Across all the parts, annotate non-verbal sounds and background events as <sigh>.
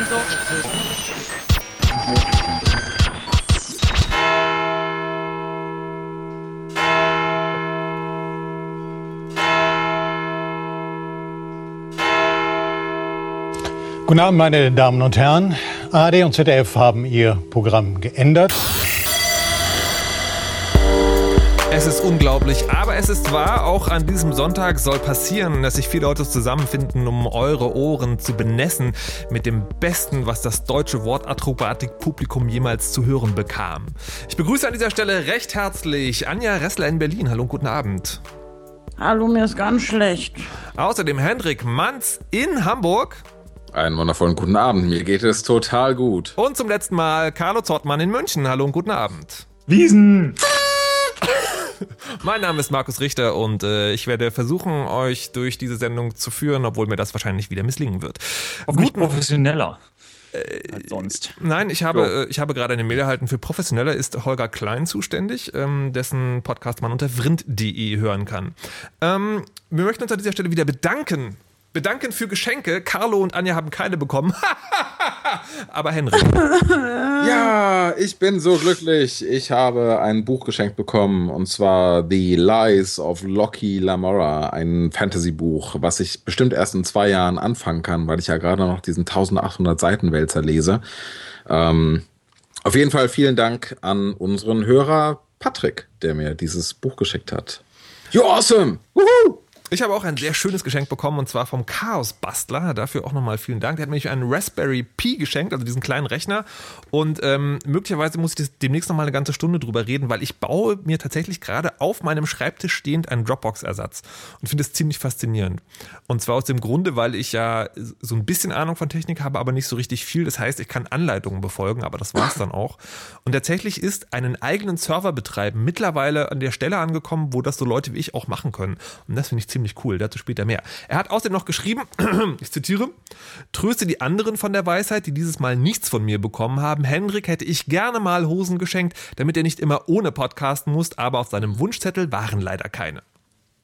Wieso? Guten Abend, meine Damen und Herren. ARD und ZDF haben ihr Programm geändert. Ist unglaublich, aber es ist wahr, auch an diesem Sonntag soll passieren, dass sich viele Leute zusammenfinden, um eure Ohren zu benessen mit dem Besten, was das deutsche Wortakrobatik-Publikum jemals zu hören bekam. Ich begrüße an dieser Stelle recht herzlich Anja Ressler in Berlin. Hallo und guten Abend. Hallo, mir ist ganz schlecht. Außerdem Hendrik Manz in Hamburg. Einen wundervollen guten Abend. Mir geht es total gut. Und zum letzten Mal Carlo Zottmann in München. Hallo und guten Abend. Wiesen! <laughs> Mein Name ist Markus Richter und äh, ich werde versuchen, euch durch diese Sendung zu führen, obwohl mir das wahrscheinlich wieder misslingen wird. Hoffentlich professioneller als sonst. Nein, ich habe, äh, ich habe gerade eine Mail erhalten. Für Professioneller ist Holger Klein zuständig, ähm, dessen Podcast man unter vrind.de hören kann. Ähm, wir möchten uns an dieser Stelle wieder bedanken. Bedanken für Geschenke. Carlo und Anja haben keine bekommen. <laughs> Aber Henry. <laughs> Ja, ich bin so glücklich. Ich habe ein Buch geschenkt bekommen und zwar The Lies of Loki Lamora, ein Fantasy-Buch, was ich bestimmt erst in zwei Jahren anfangen kann, weil ich ja gerade noch diesen 1800 Seiten Wälzer lese. Ähm, auf jeden Fall vielen Dank an unseren Hörer Patrick, der mir dieses Buch geschickt hat. You're awesome! Woohoo! Ich habe auch ein sehr schönes Geschenk bekommen und zwar vom Chaos Bastler. Dafür auch nochmal vielen Dank. Der hat mir einen Raspberry Pi geschenkt, also diesen kleinen Rechner. Und ähm, möglicherweise muss ich demnächst nochmal eine ganze Stunde drüber reden, weil ich baue mir tatsächlich gerade auf meinem Schreibtisch stehend einen Dropbox-Ersatz und finde es ziemlich faszinierend. Und zwar aus dem Grunde, weil ich ja so ein bisschen Ahnung von Technik habe, aber nicht so richtig viel. Das heißt, ich kann Anleitungen befolgen, aber das war es dann auch. Und tatsächlich ist einen eigenen Server betreiben mittlerweile an der Stelle angekommen, wo das so Leute wie ich auch machen können. Und das finde ich ziemlich cool. Dazu später mehr. Er hat außerdem noch geschrieben, <clears throat> ich zitiere, tröste die anderen von der Weisheit, die dieses Mal nichts von mir bekommen haben. Hendrik hätte ich gerne mal Hosen geschenkt, damit er nicht immer ohne podcasten muss, aber auf seinem Wunschzettel waren leider keine.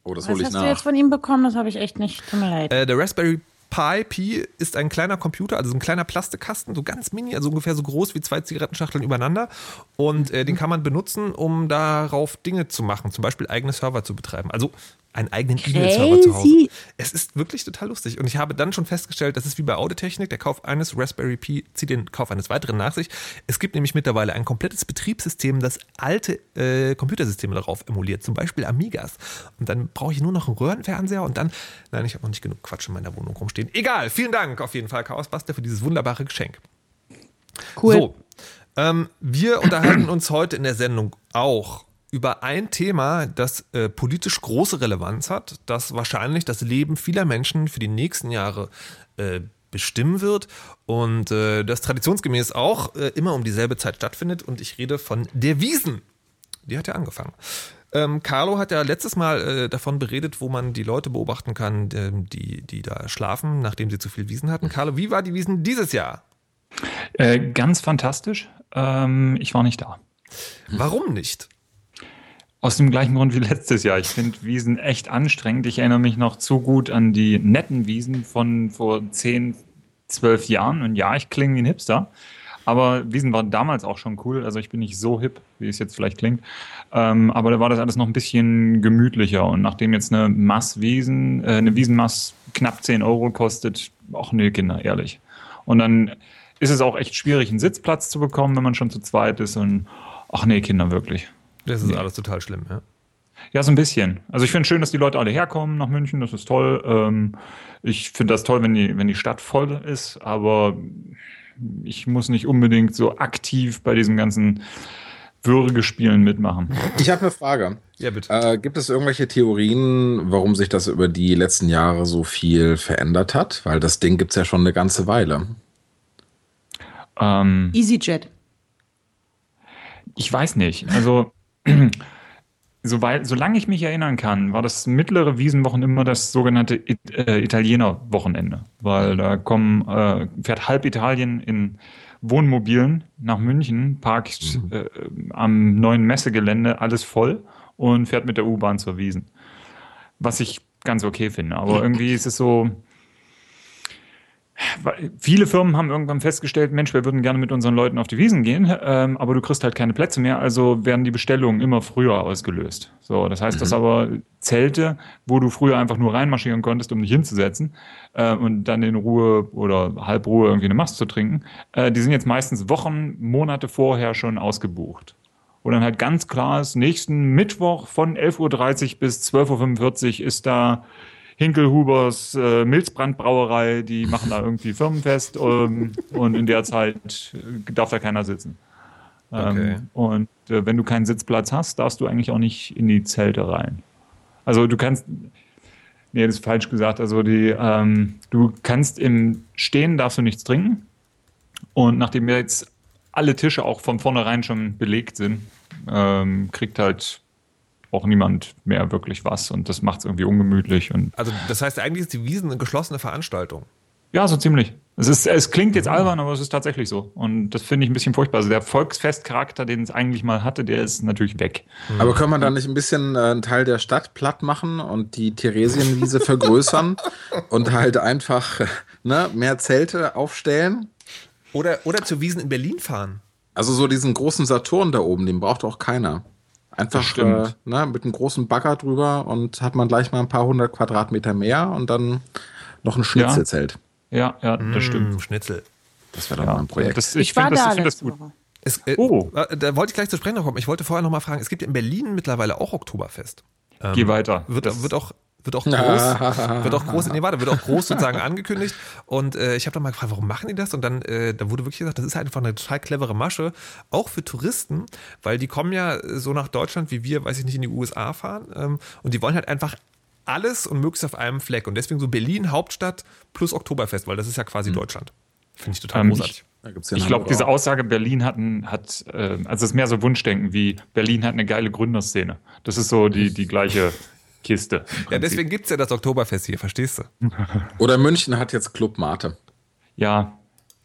Oh, das Was hole ich hast du nach. jetzt von ihm bekommen? Das habe ich echt nicht. Tut mir leid. Äh, der Raspberry Pi Pi ist ein kleiner Computer, also so ein kleiner Plastikkasten, so ganz mini, also ungefähr so groß wie zwei Zigarettenschachteln übereinander. Und äh, den kann man benutzen, um darauf Dinge zu machen, zum Beispiel eigene Server zu betreiben. Also einen eigenen E-Mail-Server zu Hause. Es ist wirklich total lustig. Und ich habe dann schon festgestellt, das ist wie bei Audiotechnik, der Kauf eines Raspberry Pi zieht den Kauf eines weiteren nach sich. Es gibt nämlich mittlerweile ein komplettes Betriebssystem, das alte äh, Computersysteme darauf emuliert, zum Beispiel Amigas. Und dann brauche ich nur noch einen Röhrenfernseher und dann, nein, ich habe noch nicht genug Quatsch in meiner Wohnung rumstehen. Egal, vielen Dank auf jeden Fall, Chaos Buster, für dieses wunderbare Geschenk. Cool. So, ähm, wir unterhalten uns heute in der Sendung auch über ein Thema, das äh, politisch große Relevanz hat, das wahrscheinlich das Leben vieler Menschen für die nächsten Jahre äh, bestimmen wird und äh, das traditionsgemäß auch äh, immer um dieselbe Zeit stattfindet. Und ich rede von der Wiesen. Die hat ja angefangen. Ähm, Carlo hat ja letztes Mal äh, davon beredet, wo man die Leute beobachten kann, ähm, die, die da schlafen, nachdem sie zu viel Wiesen hatten. Carlo, wie war die Wiesen dieses Jahr? Äh, ganz fantastisch. Ähm, ich war nicht da. Warum nicht? Aus dem gleichen Grund wie letztes Jahr. Ich finde Wiesen echt anstrengend. Ich erinnere mich noch zu gut an die netten Wiesen von vor 10, 12 Jahren. Und ja, ich klinge wie ein Hipster. Aber Wiesen war damals auch schon cool. Also ich bin nicht so hip, wie es jetzt vielleicht klingt. Ähm, aber da war das alles noch ein bisschen gemütlicher. Und nachdem jetzt eine Mass-Wiesen, äh, eine Wiesenmass knapp 10 Euro kostet, auch nee, Kinder, ehrlich. Und dann ist es auch echt schwierig, einen Sitzplatz zu bekommen, wenn man schon zu zweit ist. Und ach nee, Kinder, wirklich. Das ist alles total schlimm, ja. Ja, so ein bisschen. Also ich finde schön, dass die Leute alle herkommen nach München, das ist toll. Ähm, ich finde das toll, wenn die, wenn die Stadt voll ist, aber ich muss nicht unbedingt so aktiv bei diesem ganzen Würgespielen mitmachen. Ich habe eine Frage. Ja, bitte. Äh, gibt es irgendwelche Theorien, warum sich das über die letzten Jahre so viel verändert hat? Weil das Ding gibt es ja schon eine ganze Weile. Ähm, EasyJet. ich weiß nicht. Also <clears throat> soweit, solange ich mich erinnern kann, war das mittlere Wiesenwochen immer das sogenannte It äh, Italiener-Wochenende. Weil da kommen, äh, fährt halb Italien in Wohnmobilen nach München, parkt äh, am neuen Messegelände alles voll und fährt mit der U-Bahn zur Wiesen. Was ich ganz okay finde. Aber <clears throat> irgendwie ist es so, viele Firmen haben irgendwann festgestellt, Mensch, wir würden gerne mit unseren Leuten auf die Wiesen gehen, ähm, aber du kriegst halt keine Plätze mehr, also werden die Bestellungen immer früher ausgelöst. So, das heißt, dass aber Zelte, wo du früher einfach nur reinmarschieren konntest, um dich hinzusetzen äh, und dann in Ruhe oder Halbruhe irgendwie eine Mast zu trinken, äh, die sind jetzt meistens Wochen, Monate vorher schon ausgebucht. Wo dann halt ganz klar ist, nächsten Mittwoch von 11.30 Uhr bis 12.45 Uhr ist da Hinkelhubers äh, Milzbrandbrauerei, die machen da irgendwie Firmenfest ähm, und in der Zeit äh, darf da keiner sitzen. Ähm, Okay. Und äh, wenn du keinen Sitzplatz hast, darfst du eigentlich auch nicht in die Zelte rein. Also du kannst, nee, das ist falsch gesagt. Also die, ähm, du kannst im Stehen darfst du nichts trinken. Und nachdem jetzt alle Tische auch von vornherein schon belegt sind, ähm, kriegt halt auch niemand mehr wirklich was und das macht es irgendwie ungemütlich und Also das heißt, eigentlich ist die Wiesen eine geschlossene Veranstaltung. ja, so ziemlich. Es, ist, es klingt jetzt albern, aber es ist tatsächlich so. Und das finde ich ein bisschen furchtbar. Also der Volksfestcharakter, den es eigentlich mal hatte, der ist natürlich weg. Aber kann man da nicht ein bisschen äh, einen Teil der Stadt platt machen und die Theresienwiese <laughs> vergrößern und halt einfach ne, mehr Zelte aufstellen? Oder, oder zur Wiesen in Berlin fahren. Also so diesen großen Saturn da oben, den braucht auch keiner. Einfach Das stimmt. äh, ne, mit einem großen Bagger drüber und hat man gleich mal ein paar hundert Quadratmeter mehr und dann noch ein Schnitzelzelt. Ja, ja, das stimmt. Mm, Schnitzel. Das wäre doch Ja, mal ein Projekt. das, Ich, ich war finde das, da ich find das letzte gut. Woche. Es, äh, Oh. Da wollte ich gleich zu sprechen noch kommen. Ich wollte vorher noch mal fragen, es gibt in Berlin mittlerweile auch Oktoberfest. Ähm, Geh weiter. Wird, Das- wird auch wird auch groß, wird auch groß, <laughs> nee, warte, wird auch groß sozusagen angekündigt. Und äh, ich habe dann mal gefragt, warum machen die das? Und dann, äh, da wurde wirklich gesagt, das ist einfach eine total clevere Masche, auch für Touristen, weil die kommen ja so nach Deutschland, wie wir, weiß ich nicht, in die USA fahren. Ähm, und die wollen halt einfach alles und möglichst auf einem Fleck. Und deswegen so Berlin, Hauptstadt plus Oktoberfest, weil das ist ja quasi Deutschland. Finde ich total Ähm, großartig. In Ich glaube, diese. Aussage Berlin hat, ein, hat äh, also es ist mehr so Wunschdenken wie Berlin hat eine geile Gründerszene. Das ist so die, die gleiche Kiste. Ja, deswegen gibt es ja das Oktoberfest hier, verstehst du? <laughs> Oder München hat jetzt Club Mate. Ja, habe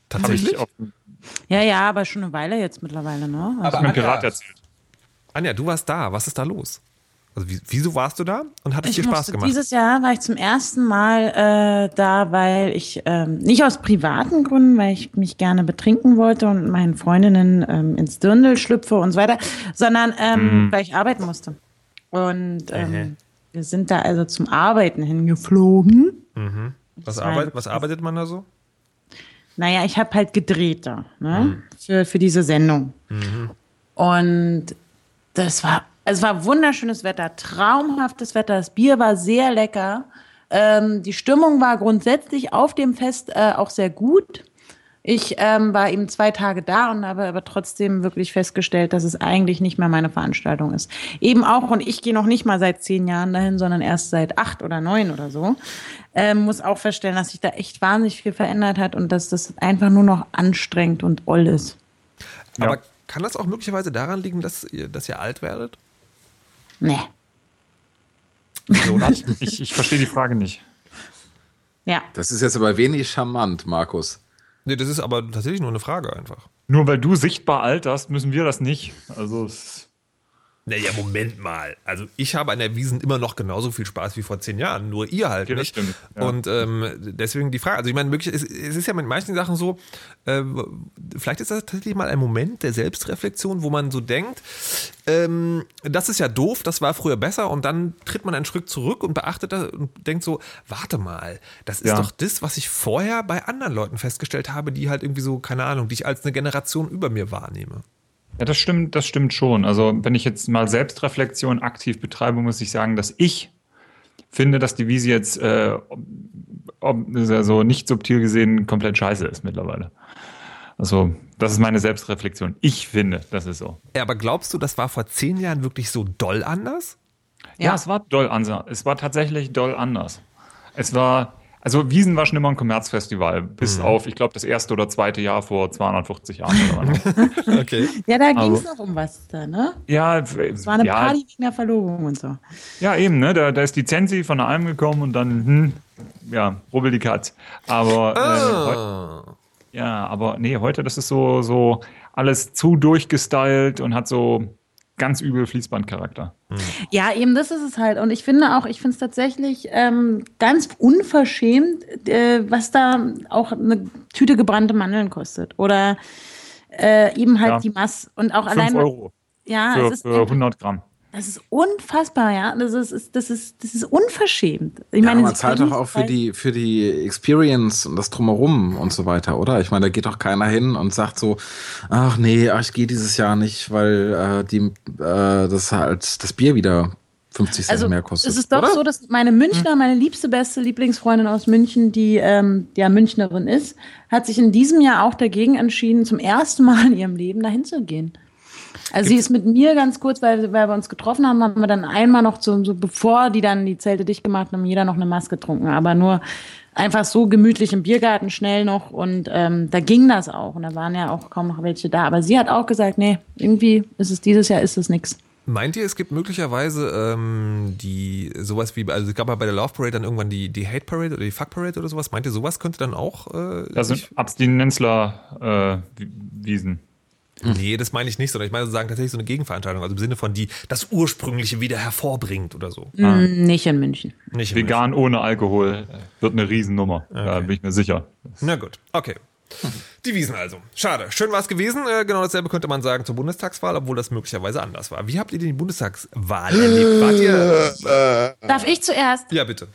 Tatsächlich? Ja, ja, aber schon eine Weile jetzt mittlerweile, ne? Also, Aber Anja, Pirat erzählt. Anja, du warst da. Was ist da los? Also, wie, wieso warst du da und hat es ich dir Spaß gemacht? Dieses Jahr war ich zum ersten Mal äh, da, weil ich ähm, nicht aus privaten Gründen, weil ich mich gerne betrinken wollte und meinen Freundinnen ähm, ins Dirndl schlüpfe und so weiter, sondern ähm, weil ich arbeiten musste. Und ähm, wir sind da also zum Arbeiten hingeflogen. was, war arbeit, was arbeitet man da so? Naja, ich habe halt gedreht da, ne? Für, für diese Sendung. Und das war, es war wunderschönes Wetter, traumhaftes Wetter. Das Bier war sehr lecker. Ähm, die Stimmung war grundsätzlich auf dem Fest äh, auch sehr gut. Ich ähm, war eben zwei Tage da und habe aber trotzdem wirklich festgestellt, dass es eigentlich nicht mehr meine Veranstaltung ist. Eben auch, und ich gehe noch nicht mal seit zehn Jahren dahin, sondern erst seit acht oder neun oder so. Ähm, muss auch feststellen, dass sich da echt wahnsinnig viel verändert hat und dass das einfach nur noch anstrengend und oll ist. Ja. Aber kann das auch möglicherweise daran liegen, dass ihr, dass ihr alt werdet? Nee. So nicht? <laughs> Ich, ich verstehe die Frage nicht. Ja. Das ist jetzt aber wenig charmant, Markus. Nee, das ist aber tatsächlich nur eine Frage einfach. Nur weil du sichtbar alterst, müssen wir das nicht. Also es, Naja, Moment mal. Also ich habe an der Wiesen immer noch genauso viel Spaß wie vor zehn Jahren, nur ihr halt das nicht. stimmt, ja. Und ähm, deswegen die Frage, also ich meine, wirklich, es, es ist ja mit manchen Sachen so, äh, vielleicht ist das tatsächlich mal ein Moment der Selbstreflexion, wo man so denkt, ähm, das ist ja doof, das war früher besser und dann tritt man einen Schritt zurück und beachtet das und denkt so, warte mal, das ist Ja. doch das, was ich vorher bei anderen Leuten festgestellt habe, die halt irgendwie so, keine Ahnung, die ich als eine Generation über mir wahrnehme. Ja, das stimmt, das stimmt schon. Also wenn ich jetzt mal Selbstreflexion aktiv betreibe, muss ich sagen, dass ich finde, dass die Wiese jetzt äh, ob, also nicht subtil gesehen komplett scheiße ist mittlerweile. Also das ist meine Selbstreflexion. Ich finde, das ist so. Ja, aber glaubst du, das war vor zehn Jahren wirklich so doll anders? Ja, Ja. es war doll anders. Es war tatsächlich doll anders. Es war, also Wiesen war schon immer ein Kommerzfestival, bis auf, ich glaube, das erste oder zweite Jahr vor 250 Jahren. Oder was. <laughs> Okay. Ja, da ging es noch um was da, ne? ja, Es war eine ja, Party wegen der Verlobung und so. Ja, eben, ne? Da, da ist die Zensi von der Alm gekommen und dann, hm, ja, rubbel die Katz. Aber, äh, Ah. ja, aber nee, heute, das ist so, so alles zu durchgestylt und hat so ganz übel Fließbandcharakter. Ja, eben das ist es halt. Und ich finde auch, ich finde es tatsächlich ähm, ganz unverschämt, äh, was da auch eine Tüte gebrannte Mandeln kostet. Oder äh, eben halt Ja. die Mass. Und auch 5 allein. Euro Ja, für, es ist, für 100 Gramm. Das ist unfassbar, ja. Das ist, das ist, das ist unverschämt. Ich Ja, meine, man zahlt doch auch für die, für die Experience und das Drumherum und so weiter, oder? Ich meine, da geht doch keiner hin und sagt so, ach nee, ach, ich gehe dieses Jahr nicht, weil äh, die, äh, das halt das Bier wieder 50 Cent Also mehr kostet. es ist doch oder? so, dass meine Münchner, meine liebste, beste Lieblingsfreundin aus München, die ähm, ja Münchnerin ist, hat sich in diesem Jahr auch dagegen entschieden, zum ersten Mal in ihrem Leben dahin zu gehen. Also sie ist mit mir ganz kurz, weil, weil wir uns getroffen haben, haben wir dann einmal noch so, so bevor die dann die Zelte dicht gemacht haben, jeder noch eine Maske getrunken, aber nur einfach so gemütlich im Biergarten schnell noch und ähm, da ging das auch und da waren ja auch kaum noch welche da. Aber sie hat auch gesagt, nee, irgendwie ist es dieses Jahr ist es nix. Meint ihr, es gibt möglicherweise ähm, die sowas wie, also es gab ja bei der Love Parade dann irgendwann die, die Hate Parade oder die Fuck Parade oder sowas. Meint ihr, sowas könnte dann auch äh, Das sind Abstinenzler-Wiesen. Nee, das meine ich nicht, sondern ich meine sozusagen tatsächlich so eine Gegenveranstaltung, also im Sinne von die das Ursprüngliche wieder hervorbringt oder so. Mm, Nicht in München. Nicht im Vegan ohne Alkohol äh, wird eine Riesennummer. Da bin ich mir sicher. Na gut, okay. Die Wiesen also. Schade. Schön war es gewesen. Äh, genau dasselbe könnte man sagen zur Bundestagswahl, obwohl das möglicherweise anders war. Wie habt ihr denn die Bundestagswahl erlebt? Wart ihr. Darf ich zuerst? Ja, bitte.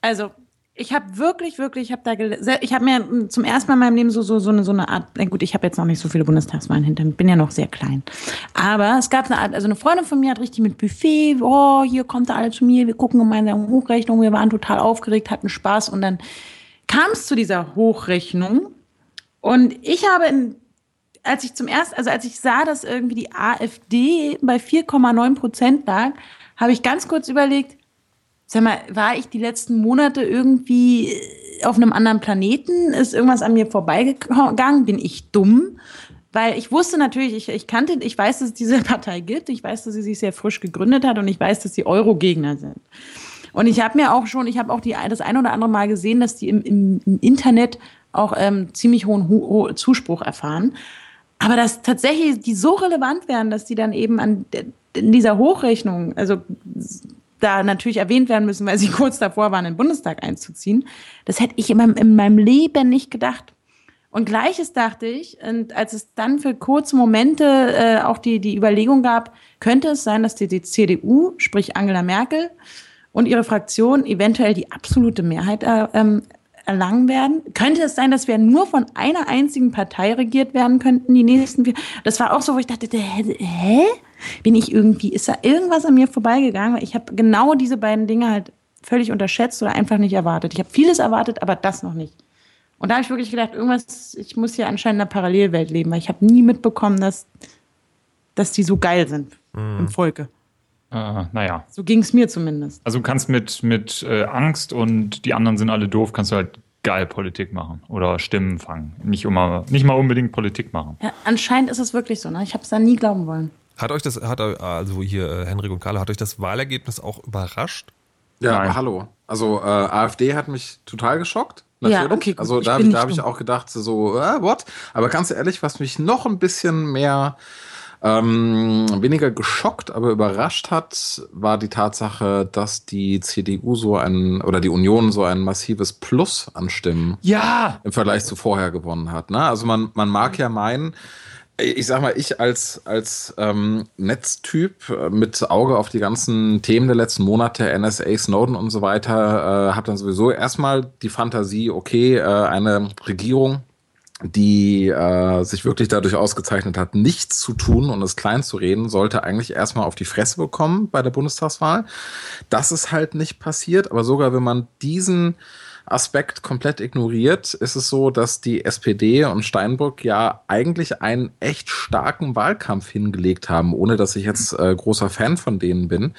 Also, ich habe wirklich, wirklich, ich habe da, ich habe mir zum ersten Mal in meinem Leben so, so, so, eine, so eine Art, gut, ich habe jetzt noch nicht so viele Bundestagswahlen hinter mir, bin ja noch sehr klein. Aber es gab eine Art, also eine Freundin von mir hat richtig mit Buffet, oh, hier kommt alle zu mir, wir gucken gemeinsam Hochrechnung, wir waren total aufgeregt, hatten Spaß und dann kam es zu dieser Hochrechnung und ich habe in als ich zum ersten, also als ich sah, dass irgendwie die AfD bei 4,9 Prozent lag, habe ich ganz kurz überlegt, sag mal, war ich die letzten Monate irgendwie äh, auf einem anderen Planeten? Ist irgendwas an mir vorbeigegangen? Bin ich dumm? Weil ich wusste natürlich, ich, ich kannte, ich weiß, dass es diese <laughs> Partei gibt, ich weiß, dass sie sich sehr frisch gegründet hat und ich weiß, dass sie Euro-Gegner sind. Und ich habe mir auch schon, ich habe auch die, das ein oder andere Mal gesehen, dass die im, im, im Internet auch ähm, ziemlich hohen ho Zuspruch erfahren. Aber dass tatsächlich die so relevant wären, dass die dann eben an in dieser Hochrechnung, also da natürlich erwähnt werden müssen, weil sie <laughs> kurz davor waren, in den Bundestag einzuziehen, das hätte ich in meinem, in meinem Leben nicht gedacht. Und gleiches dachte ich, und als es dann für kurze Momente äh, auch die, die Überlegung gab, könnte es sein, dass die, die CDU, sprich Angela Merkel und ihre Fraktion eventuell die absolute Mehrheit äh, ähm, erlangen werden? Könnte es sein, dass wir nur von einer einzigen Partei regiert werden könnten, die nächsten vier? Das war auch so, wo ich dachte, hä? Bin ich irgendwie, ist da irgendwas an mir vorbeigegangen? Weil Ich habe genau diese beiden Dinge halt völlig unterschätzt oder einfach nicht erwartet. Ich habe vieles erwartet, aber das noch nicht. Und da habe ich wirklich gedacht, irgendwas, ich muss hier anscheinend in einer Parallelwelt leben, weil ich habe nie mitbekommen, dass, dass die so geil sind im Volke. Äh, naja. So ging es mir zumindest. Also du kannst mit, mit äh, Angst und die anderen sind alle doof, kannst du halt geil Politik machen oder Stimmen fangen. Nicht, immer, nicht mal unbedingt Politik machen. Ja, anscheinend ist es wirklich so. Ne? Ich habe es da nie glauben wollen. Hat euch das, hat also hier äh, Henrik und Carla, hat euch das Wahlergebnis auch überrascht? Ja, Nein. hallo. Also äh, AfD hat mich total geschockt. Ja, Natürlich. okay, gut. Also da, habe ich auch gedacht, so, äh, what? Aber ganz ehrlich, was mich noch ein bisschen mehr ähm, weniger geschockt, aber überrascht hat, war die Tatsache, dass die CDU so ein oder die Union so ein massives Plus an Stimmen Ja! im Vergleich zu vorher gewonnen hat. Ne? Also man, man mag ja meinen, ich sag mal, ich als, als ähm, Netztyp äh, mit Auge auf die ganzen Themen der letzten Monate, NSA, Snowden und so weiter, äh, habe dann sowieso erstmal die Fantasie, okay, äh, eine Regierung, die äh, sich wirklich dadurch ausgezeichnet hat, nichts zu tun und es klein zu reden, sollte eigentlich erstmal auf die Fresse bekommen bei der Bundestagswahl. Das ist halt nicht passiert, aber sogar wenn man diesen Aspekt komplett ignoriert, ist es so, dass die SPD und Steinbrück ja eigentlich einen echt starken Wahlkampf hingelegt haben, ohne dass ich jetzt äh, großer Fan von denen bin.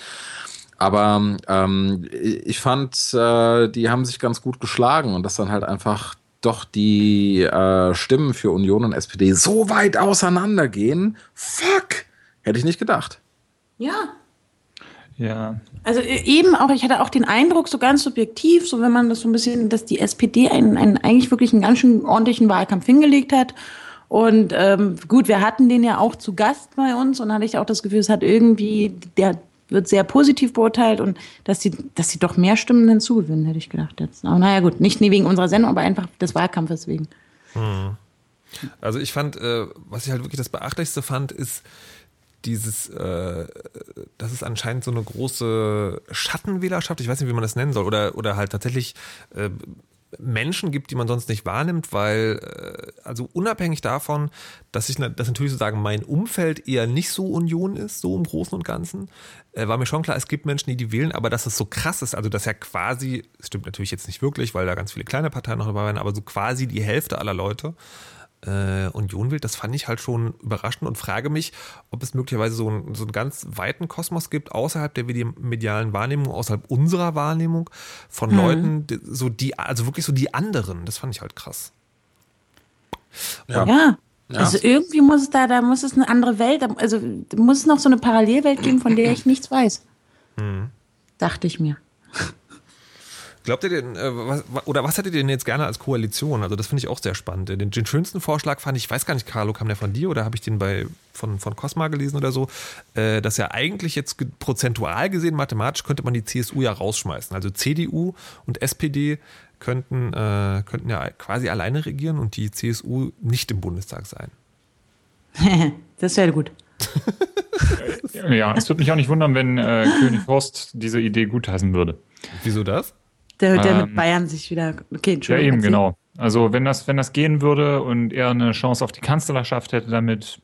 Aber ähm, ich fand, äh, die haben sich ganz gut geschlagen und dass dann halt einfach doch die äh, Stimmen für Union und SPD so weit auseinandergehen. Fuck! Hätte ich nicht gedacht. Ja, Ja. Also äh, eben auch, ich hatte auch den Eindruck, so ganz subjektiv, so wenn man das so ein bisschen, dass die SPD einen, einen eigentlich wirklich einen ganz schön ordentlichen Wahlkampf hingelegt hat Und ähm, gut, wir hatten den ja auch zu Gast bei uns und hatte ich auch das Gefühl, es hat irgendwie, der wird sehr positiv beurteilt und dass sie, dass sie doch mehr Stimmen hinzugewinnen, hätte ich gedacht jetzt. Aber naja, gut, nicht wegen unserer Sendung, aber einfach des Wahlkampfes wegen. Hm. Also ich fand, äh, was ich halt wirklich das Beachtlichste fand, ist dieses, äh, dass es anscheinend so eine große Schattenwählerschaft, ich weiß nicht, wie man das nennen soll, oder, oder halt tatsächlich äh, Menschen gibt, die man sonst nicht wahrnimmt, weil, äh, also unabhängig davon, dass ich dass natürlich sozusagen mein Umfeld eher nicht so Union ist, so im Großen und Ganzen, äh, war mir schon klar, es gibt Menschen, die die wählen, aber dass es so krass ist, also dass ja quasi, das stimmt natürlich jetzt nicht wirklich, weil da ganz viele kleine Parteien noch dabei waren, aber so quasi die Hälfte aller Leute äh, Union wählt, das fand ich halt schon überraschend und frage mich, ob es möglicherweise so, ein, so einen ganz weiten Kosmos gibt, außerhalb der medialen Wahrnehmung, außerhalb unserer Wahrnehmung von mhm. Leuten, die, so die, also wirklich so die anderen. Das fand ich halt krass. Ja. ja. Ja. Also irgendwie muss es da, da muss es eine andere Welt, also muss es noch so eine Parallelwelt geben, von der ich nichts weiß. Mhm. Dachte ich mir. Glaubt ihr denn, äh, was, oder was hättet ihr denn jetzt gerne als Koalition? Also das finde ich auch sehr spannend. Den, den, schönsten Vorschlag fand ich, ich weiß gar nicht, Carlo, kam der von dir oder habe ich den bei von, von Cosma gelesen oder so, äh, dass ja eigentlich jetzt prozentual gesehen, mathematisch könnte man die CSU ja rausschmeißen. Also CDU und SPD könnten, äh, könnten ja quasi alleine regieren und die CSU nicht im Bundestag sein. <laughs> das wäre gut. ja, es würde mich auch nicht wundern, wenn äh, König Horst diese Idee gutheißen würde. Wieso das? Der, der ähm, mit Bayern sich wieder. Okay, Entschuldigung. Ja, eben, genau. Also, wenn das, wenn das gehen würde und er eine Chance auf die Kanzlerschaft hätte damit,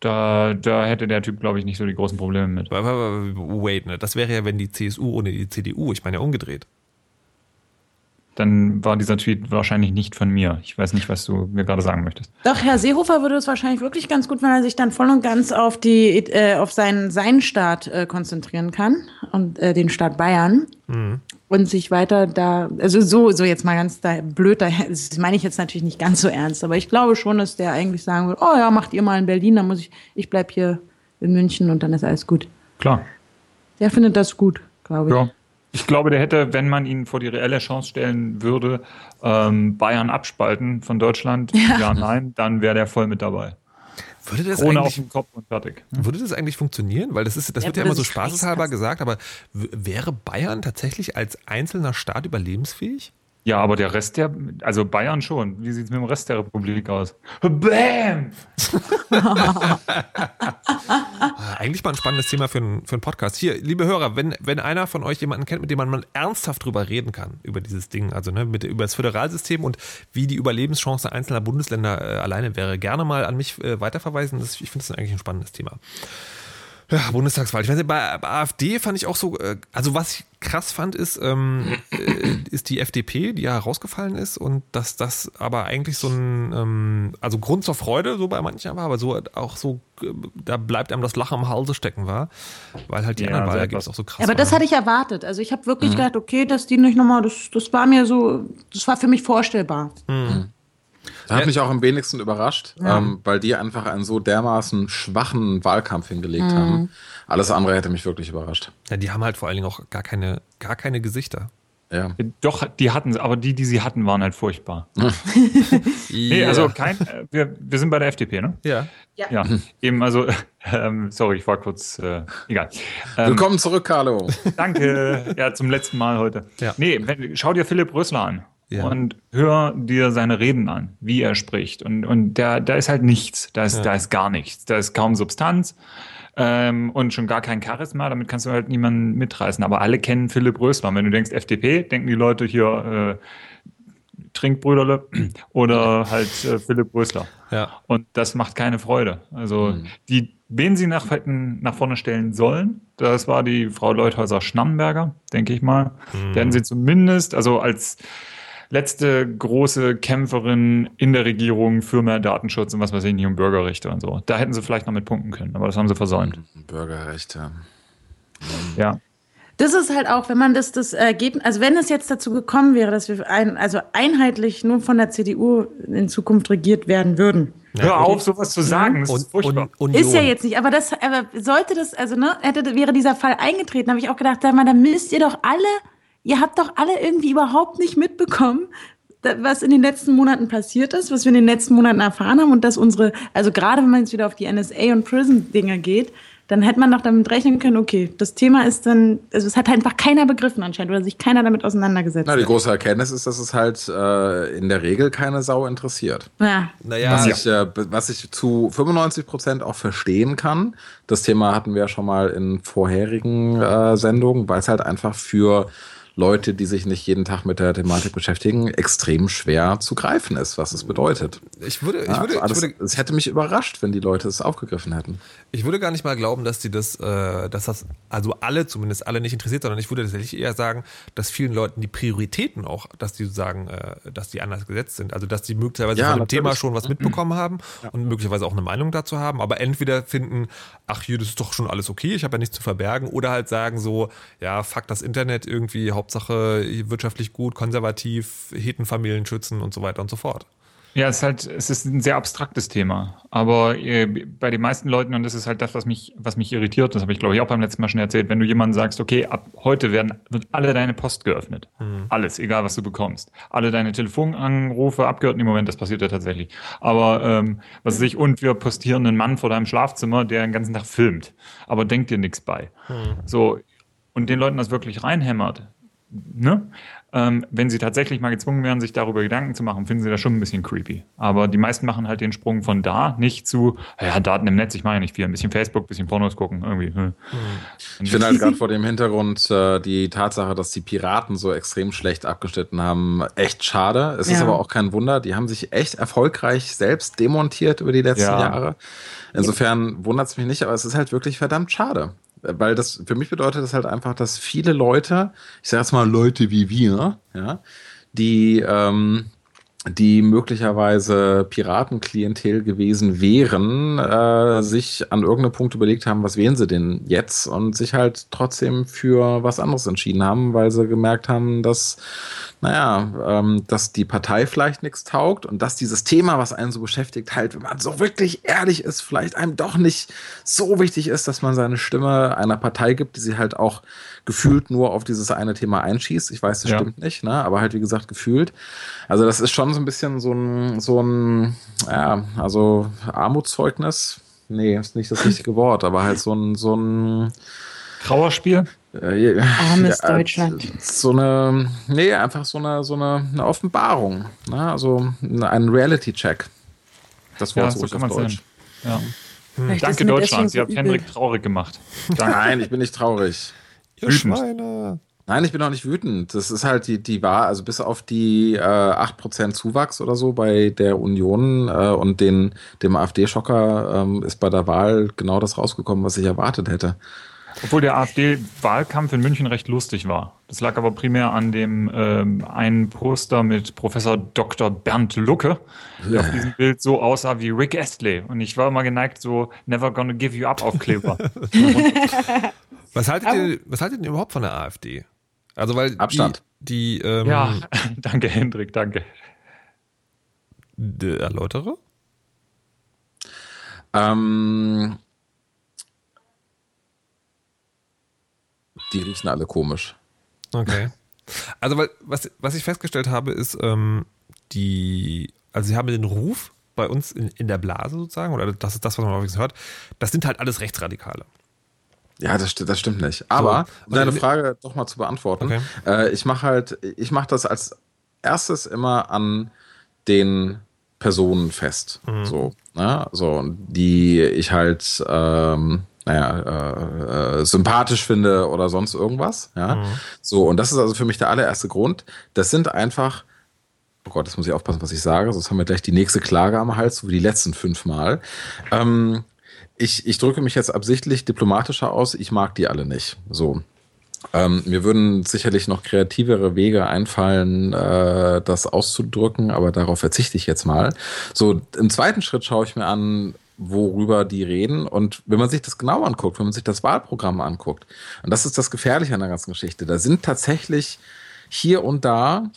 da, da hätte der Typ, glaube ich, nicht so die großen Probleme mit. Wait, ne? Das wäre ja, wenn die CSU ohne die CDU, ich meine ja umgedreht dann war dieser Tweet wahrscheinlich nicht von mir. Ich weiß nicht, was du mir gerade sagen möchtest. Doch, Herr Seehofer würde es wahrscheinlich wirklich ganz gut, wenn er sich dann voll und ganz auf, die, äh, auf seinen, seinen Staat äh, konzentrieren kann und äh, den Staat Bayern. Mhm. Und sich weiter da, also so, so jetzt mal ganz da, blöd, da, das meine ich jetzt natürlich nicht ganz so ernst, aber ich glaube schon, dass der eigentlich sagen würde, oh ja, macht ihr mal in Berlin, dann muss ich, ich bleib hier in München und dann ist alles gut. Klar. Der findet das gut, glaube ich. Ja. Ich glaube, der hätte, wenn man ihn vor die reelle Chance stellen würde, ähm, Bayern abspalten von Deutschland, ja, ja nein, dann wäre der voll mit dabei. Würde das Ohne eigentlich, auf den Kopf und fertig. Würde das eigentlich funktionieren? Weil das ist, das ja, wird ja immer so spaßeshalber gesagt, aber wäre Bayern tatsächlich als einzelner Staat überlebensfähig? Ja, aber der Rest der, also Bayern schon. Wie sieht es mit dem Rest der Republik aus? Bam! <laughs> Eigentlich mal ein spannendes Thema für, einen, für Podcast. Hier, liebe Hörer, wenn, wenn einer von euch jemanden kennt, mit dem man mal ernsthaft drüber reden kann, über dieses Ding, also ne, mit, über das Föderalsystem und wie die Überlebenschance einzelner Bundesländer äh, alleine wäre, gerne mal an mich äh, weiterverweisen. Das, ich finde das eigentlich ein spannendes Thema. Ja, Bundestagswahl. Ich weiß nicht, bei, bei AfD fand ich auch so, äh, also was ich krass fand, ist, ähm, äh, ist die FDP, die ja rausgefallen ist und dass das aber eigentlich so ein, ähm, also Grund zur Freude so bei manchen war, aber so auch so, äh, da bleibt einem das Lachen am Halse stecken war, weil halt die ja, anderen Wahlergebnisse auch so krass Aber waren. das hatte ich erwartet. Also ich habe wirklich mhm. gedacht, okay, dass die nicht nochmal, das, das war mir so, das war für mich vorstellbar. Mhm. Das hat mich auch am wenigsten überrascht, ja. ähm, weil die einfach einen so dermaßen schwachen Wahlkampf hingelegt mhm. haben. Alles andere hätte mich wirklich überrascht. Ja, die haben halt vor allen Dingen auch gar keine, gar keine Gesichter. Ja. Doch, die hatten sie, aber die, die sie hatten, waren halt furchtbar. <laughs> nee, also kein, äh, wir, wir sind bei der FDP, ne? Ja. Ja, ja eben, also, <laughs> ähm, sorry, ich war kurz, äh, egal. Ähm, Willkommen zurück, Carlo. Danke, ja, zum letzten Mal heute. Ja. Nee, wenn, schau dir Philipp Rösler an ja. und hör dir seine Reden an, wie er spricht. Und, und da, da ist halt nichts, da ist, ja. da ist gar nichts, da ist kaum Substanz ähm, und schon gar kein Charisma, damit kannst du halt niemanden mitreißen. Aber alle kennen Philipp Rösler. Wenn du denkst FDP, denken die Leute hier äh, Trinkbrüderle <clears throat> oder halt äh, Philipp Rösler. Ja. Und das macht keine Freude. Also mhm. die, wen sie nach, hätten nach vorne stellen sollen, das war die Frau Leuthäuser-Schnammenberger, denke ich mal. Mhm. Hätten sie zumindest, also als letzte große Kämpferin in der Regierung für mehr Datenschutz und was weiß ich nicht um Bürgerrechte und so. Da hätten sie vielleicht noch mit punkten können, aber das haben sie versäumt. Bürgerrechte. Ja. Das ist halt auch, wenn man das, das Ergebnis, also wenn es jetzt dazu gekommen wäre, dass wir ein, also einheitlich nur von der CDU in Zukunft regiert werden würden. Ja, Hör auf, sowas zu sagen. Das ist, und, und, ist ja jetzt nicht, aber das, aber sollte das, also ne, hätte, wäre dieser Fall eingetreten, habe ich auch gedacht, sag mal, dann müsst ihr doch alle ihr habt doch alle irgendwie überhaupt nicht mitbekommen, was in den letzten Monaten passiert ist, was wir in den letzten Monaten erfahren haben und dass unsere, also gerade wenn man jetzt wieder auf die NSA und Prison-Dinge geht, dann hätte man doch damit rechnen können, okay, das Thema ist dann, also es hat einfach keiner begriffen anscheinend oder sich keiner damit auseinandergesetzt. Na, die große Erkenntnis ist, dass es halt äh, in der Regel keine Sau interessiert. Ja. Naja, Was, ich, äh, was ich zu 95 Prozent auch verstehen kann. Das Thema hatten wir ja schon mal in vorherigen äh, Sendungen, weil es halt einfach für Leute, die sich nicht jeden Tag mit der Thematik beschäftigen, extrem schwer zu greifen ist, was es bedeutet. ich würde, ich Ja, würde, also alles, ich würde, es hätte mich überrascht, wenn die Leute es aufgegriffen hätten. Ich würde gar nicht mal glauben, dass die das, äh, dass das, also alle, zumindest alle nicht interessiert, sondern ich würde tatsächlich eher sagen, dass vielen Leuten die Prioritäten auch, dass die sagen, äh, dass die anders gesetzt sind. Also dass die möglicherweise Ja, von dem natürlich. Thema schon was mitbekommen haben und möglicherweise auch eine Meinung dazu haben, aber entweder finden, ach hier, das ist doch schon alles okay, ich habe ja nichts zu verbergen, oder halt sagen so, ja, fuck das Internet irgendwie, Hauptsache wirtschaftlich gut, konservativ, Hetenfamilien schützen und so weiter und so fort. Ja, es ist halt, es ist ein sehr abstraktes Thema. Aber äh, bei den meisten Leuten, und das ist halt das, was mich, was mich irritiert, das habe ich glaube ich auch beim letzten Mal schon erzählt, wenn du jemandem sagst, okay, ab heute werden, wird alle deine Post geöffnet. Alles, egal was du bekommst. Alle deine Telefonanrufe abgehört, im Moment, das passiert ja tatsächlich. Aber ähm, was weiß ich, und wir postieren einen Mann vor deinem Schlafzimmer, der den ganzen Tag filmt, aber denkt dir nichts bei. So, und den Leuten das wirklich reinhämmert, ne? Ähm, wenn sie tatsächlich mal gezwungen wären, sich darüber Gedanken zu machen, finden sie das schon ein bisschen creepy. Aber die meisten machen halt den Sprung von da nicht zu, ja, Daten im Netz, ich mache ja nicht viel, ein bisschen Facebook, ein bisschen Pornos gucken, irgendwie. hm. Ich finde halt gerade vor dem Hintergrund äh, die Tatsache, dass die Piraten so extrem schlecht abgeschnitten haben, echt schade. Es ist Ja. aber auch kein Wunder. Die haben sich echt erfolgreich selbst demontiert über die letzten Ja. Jahre. Insofern wundert es mich nicht, aber es ist halt wirklich verdammt schade. Weil das für mich bedeutet das halt einfach, dass viele Leute, ich sage jetzt mal Leute wie wir, ja, die ähm, die möglicherweise Piratenklientel gewesen wären, äh, sich an irgendeinem Punkt überlegt haben, was wählen sie denn jetzt und sich halt trotzdem für was anderes entschieden haben, weil sie gemerkt haben, dass, naja, ähm, dass die Partei vielleicht nichts taugt und dass dieses Thema, was einen so beschäftigt, halt, wenn man so wirklich ehrlich ist, vielleicht einem doch nicht so wichtig ist, dass man seine Stimme einer Partei gibt, die sie halt auch gefühlt nur auf dieses eine Thema einschießt. Ich weiß, das Ja. stimmt nicht, ne? aber halt wie gesagt gefühlt. Also das ist schon so ein bisschen so ein, so ein, ja, also Armutszeugnis. Nee, ist nicht das richtige <laughs> Wort, aber halt so ein, so ein Trauerspiel? äh, Armes Deutschland. So eine, nee, einfach so eine, so eine, eine Offenbarung. Ne? Also ein Reality-Check. Das Wort Ja, so kann auf man Deutsch. sehen. Ja. Ist Danke Deutschland, so ihr habt übel. Henrik traurig gemacht. <laughs> Danke. Nein, ich bin nicht traurig. Ihr Wütend. Schweine. Nein, ich bin auch nicht wütend. Das ist halt die, die Wahl, also bis auf die äh, 8% Zuwachs oder so bei der Union äh, und den, dem AfD-Schocker ähm, ist bei der Wahl genau das rausgekommen, was ich erwartet hätte. Obwohl der AfD-Wahlkampf in München recht lustig war. Das lag aber primär an dem ähm, einen Poster mit Professor Dr. Bernd Lucke, der auf diesem Bild so aussah wie Rick Astley. Und ich war immer geneigt, so Never Gonna Give You Up Aufkleber. <laughs> Was haltet, ihr, was haltet ihr überhaupt von der AfD? Also weil Abstand. die, die ähm, ja, <laughs> danke Hendrik, danke. erläutere? Ähm, die riechen alle komisch. Okay. <laughs> Also, weil, was, was ich festgestellt habe, ist, ähm, die, also sie haben den Ruf bei uns in, in der Blase sozusagen, oder das ist das, was man häufig hört, das sind halt alles Rechtsradikale. Ja, das, das stimmt nicht. Aber, um Und deine Frage doch mal zu beantworten, Okay. äh, ich mache halt, ich mache das als erstes immer an den Personen fest. So, ne? so, die ich halt, ähm, naja, äh, äh, sympathisch finde oder sonst irgendwas. Ja. So, und das ist also für mich der allererste Grund. Das sind einfach Oh Gott, jetzt muss ich aufpassen, was ich sage, sonst haben wir gleich die nächste Klage am Hals, so wie die letzten fünf Mal. Ähm, ich, ich drücke mich jetzt absichtlich diplomatischer aus, ich mag die alle nicht. So. Ähm, mir würden sicherlich noch kreativere Wege einfallen, äh, das auszudrücken, aber darauf verzichte ich jetzt mal. So, im zweiten Schritt schaue ich mir an, worüber die reden. Und wenn man sich das genau anguckt, wenn man sich das Wahlprogramm anguckt, und das ist das Gefährliche an der ganzen Geschichte, da sind tatsächlich hier und da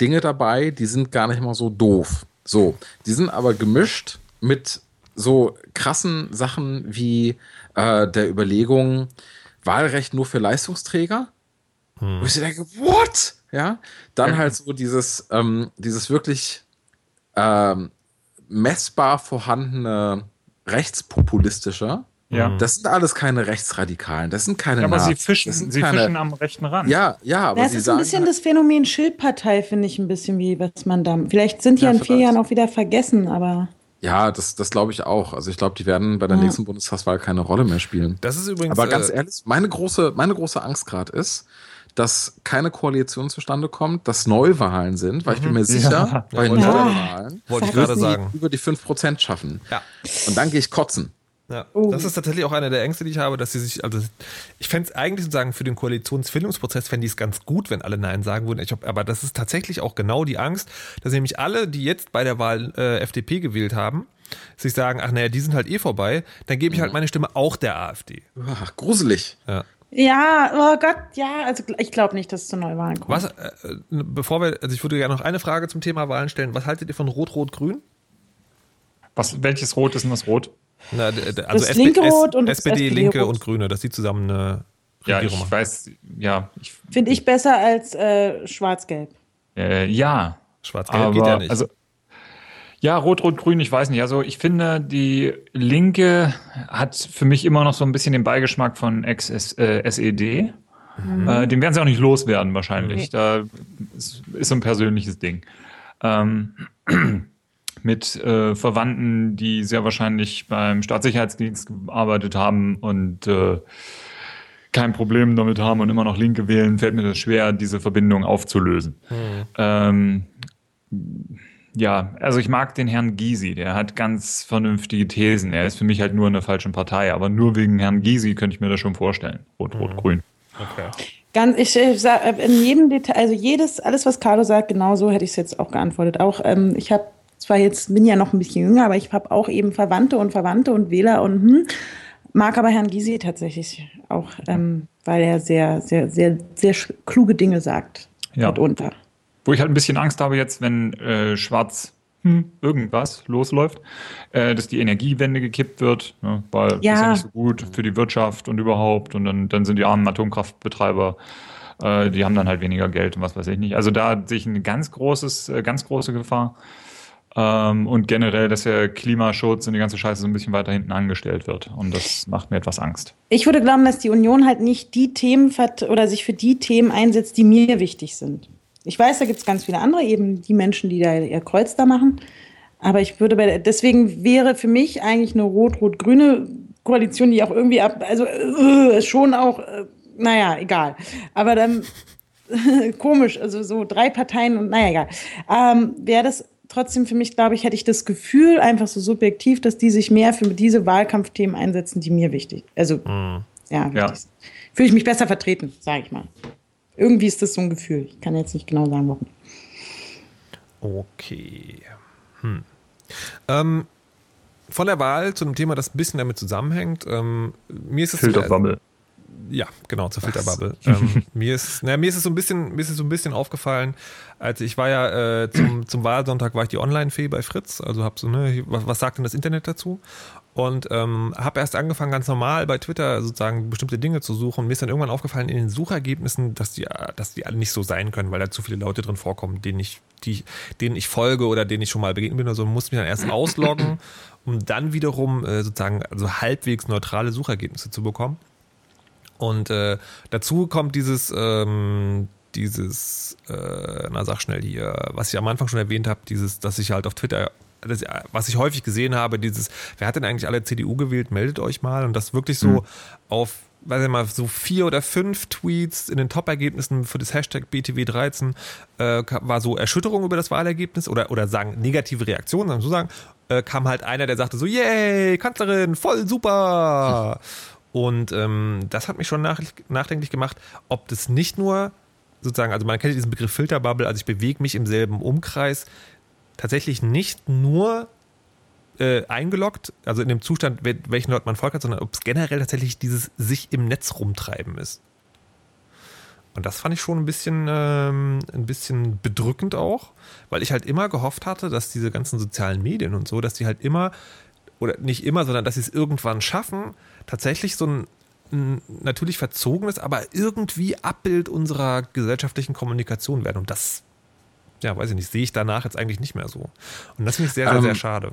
Dinge dabei, die sind gar nicht mal so doof. So, die sind aber gemischt mit so krassen Sachen wie äh, der Überlegung, Wahlrecht nur für Leistungsträger. Wo ich so denke, what? ja, dann halt so dieses, ähm, dieses wirklich ähm, messbar vorhandene rechtspopulistische. Ja. Das sind alles keine Rechtsradikalen, das sind keine Ja, aber sie Nazis, fischen, das sind sie keine, fischen am rechten Rand. Ja, ja, aber Das sie ist ein sagen bisschen halt- das Phänomen Schildpartei, finde ich ein bisschen wie, was man da. Vielleicht sind die Ja, in vier. Jahren auch wieder vergessen, aber. Ja, das, das glaube ich auch. Also ich glaube, die werden bei der Ja. nächsten Bundestagswahl keine Rolle mehr spielen. Das ist übrigens. Aber ganz äh, ehrlich, meine große, meine große Angst gerade ist, dass keine Koalition zustande kommt, dass Neuwahlen sind, weil ich bin mir sicher, Ja. bei Ja. Neuwahlen Wollte ich gerade die sagen. über die 5% schaffen. Ja. Und dann gehe ich kotzen. Ja, Oh. das ist tatsächlich auch einer der Ängste, die ich habe, dass sie sich, also ich fände es eigentlich sozusagen für den Koalitionsfindungsprozess fände ich es ganz gut, wenn alle Nein sagen würden. Ich hab, aber das ist tatsächlich auch genau die Angst, dass nämlich alle, die jetzt bei der Wahl äh, FDP gewählt haben, sich sagen, ach naja, die sind halt eh vorbei, dann gebe ich halt meine Stimme auch der AfD. Uah, gruselig. Ja. Ja, oh Gott, ja, also ich glaube nicht, dass es zu Neuwahlen kommt. Was, äh, äh, bevor wir, also ich würde gerne noch eine Frage zum Thema Wahlen stellen. Was haltet ihr von Rot-Rot-Grün? Was, welches Rot ist denn das Rot? Na, also Das linke Rot und das SPD, SPD Linke Rot. und Grüne, dass die zusammen eine Ja, Regierung ich machen. weiß, ja, ich, Finde ich besser als äh, Schwarz-Gelb. äh, ja. Schwarz-Gelb geht ja nicht. Also, ja, Rot, Rot, Grün, ich weiß nicht. Also ich finde, die Linke hat für mich immer noch so ein bisschen den Beigeschmack von Ex-SED. Äh, den werden sie auch nicht loswerden wahrscheinlich. Da ist, ist so ein persönliches Ding. Ähm, mit äh, Verwandten, die sehr wahrscheinlich beim Staatssicherheitsdienst gearbeitet haben und äh, kein Problem damit haben und immer noch Linke wählen, fällt mir das schwer, diese Verbindung aufzulösen. Ähm, ja, also ich mag den Herrn Gysi, der hat ganz vernünftige Thesen. Er ist für mich halt nur in der falschen Partei, aber nur wegen Herrn Gysi könnte ich mir das schon vorstellen. Rot, Rot, Grün. okay. Ganz, ich äh, sag, äh, in jedem Detail, also jedes, alles, was Carlo sagt, genau so hätte ich es jetzt auch geantwortet. Auch ähm, ich habe zwar jetzt, bin ja noch ein bisschen jünger, aber ich habe auch eben Verwandte und Verwandte und Wähler und hm, mag aber Herrn Gysi tatsächlich auch, ähm, weil er sehr, sehr, sehr, sehr kluge Dinge sagt. Ja. Mitunter. Wo ich halt ein bisschen Angst habe jetzt, wenn äh, schwarz hm, irgendwas losläuft, äh, dass die Energiewende gekippt wird, ne, weil das ist ja Ja. nicht so gut für die Wirtschaft und überhaupt und dann, dann sind die armen Atomkraftbetreiber, äh, die haben dann halt weniger Geld und was weiß ich nicht. Also da sehe ich eine ganz großes, äh, ganz große Gefahr. Ähm, und generell, dass der Klimaschutz und die ganze Scheiße so ein bisschen weiter hinten angestellt wird. Und das macht mir etwas Angst. Ich würde glauben, dass die Union halt nicht die Themen oder sich für die Themen einsetzt, die mir wichtig sind. Ich weiß, da gibt es ganz viele andere, eben die Menschen, die da ihr Kreuz da machen. Aber ich würde bei, deswegen wäre für mich eigentlich eine rot-rot-grüne Koalition, die auch irgendwie ab, also äh, schon auch, äh, naja, egal. Aber dann <laughs> komisch, also so drei Parteien und naja, egal. Ähm, wäre das trotzdem für mich, glaube ich, hätte ich das Gefühl, einfach so subjektiv, dass die sich mehr für diese Wahlkampfthemen einsetzen, die mir wichtig, also ja, wichtig Ja. sind. Fühle ich mich besser vertreten, sage ich mal. Irgendwie ist das so ein Gefühl. Ich kann jetzt nicht genau sagen, warum. Okay. Hm. Ähm, von der Wahl zu einem Thema, das ein bisschen damit zusammenhängt. Ähm, mir ist es Filterbubble. Ja, genau, zur Filterbubble. ähm, <laughs> mir, ist, na, mir ist es so ein bisschen, mir ist es so ein bisschen aufgefallen, als ich war ja äh, zum, <clears throat> zum Wahlsonntag war ich die Online-Fee bei Fritz, also hab so, ne, was, was sagt denn das Internet dazu? Und ähm, habe erst angefangen, ganz normal bei Twitter sozusagen bestimmte Dinge zu suchen. Mir ist dann irgendwann aufgefallen in den Suchergebnissen, dass die, dass die alle nicht so sein können, weil da zu viele Leute drin vorkommen, denen ich, die, denen ich folge oder denen ich schon mal begegnet bin oder so, muss mich dann erst <clears throat> ausloggen, um dann wiederum äh, sozusagen also halbwegs neutrale Suchergebnisse zu bekommen. Und äh, dazu kommt dieses, ähm, dieses, äh, na sag schnell hier, was ich am Anfang schon erwähnt habe, dieses, dass ich halt auf Twitter, das, was ich häufig gesehen habe, dieses, wer hat denn eigentlich alle CDU gewählt, meldet euch mal. Und das wirklich so auf, weiß ich mal, so vier oder fünf Tweets in den Top-Ergebnissen für das Hashtag BTW13 äh, war so Erschütterung über das Wahlergebnis oder, oder sagen negative Reaktionen, sagen so sagen, äh, kam halt einer, der sagte so, yay, Kanzlerin, voll super. <laughs> Und ähm, das hat mich schon nach, nachdenklich gemacht, ob das nicht nur sozusagen, also man kennt diesen Begriff Filterbubble, also ich bewege mich im selben Umkreis, tatsächlich nicht nur äh, eingeloggt, also in dem Zustand, wel- welchen Leuten man folgt hat, sondern ob es generell tatsächlich dieses sich im Netz rumtreiben ist. Und das fand ich schon ein bisschen, ähm, ein bisschen bedrückend auch, weil ich halt immer gehofft hatte, dass diese ganzen sozialen Medien und so, dass die halt immer, oder nicht immer, sondern dass sie es irgendwann schaffen, tatsächlich so ein ein natürlich verzogenes, aber irgendwie Abbild unserer gesellschaftlichen Kommunikation werden. Und das, ja, weiß ich nicht, sehe ich danach jetzt eigentlich nicht mehr so. Und das finde ich sehr, sehr, Ähm, sehr schade.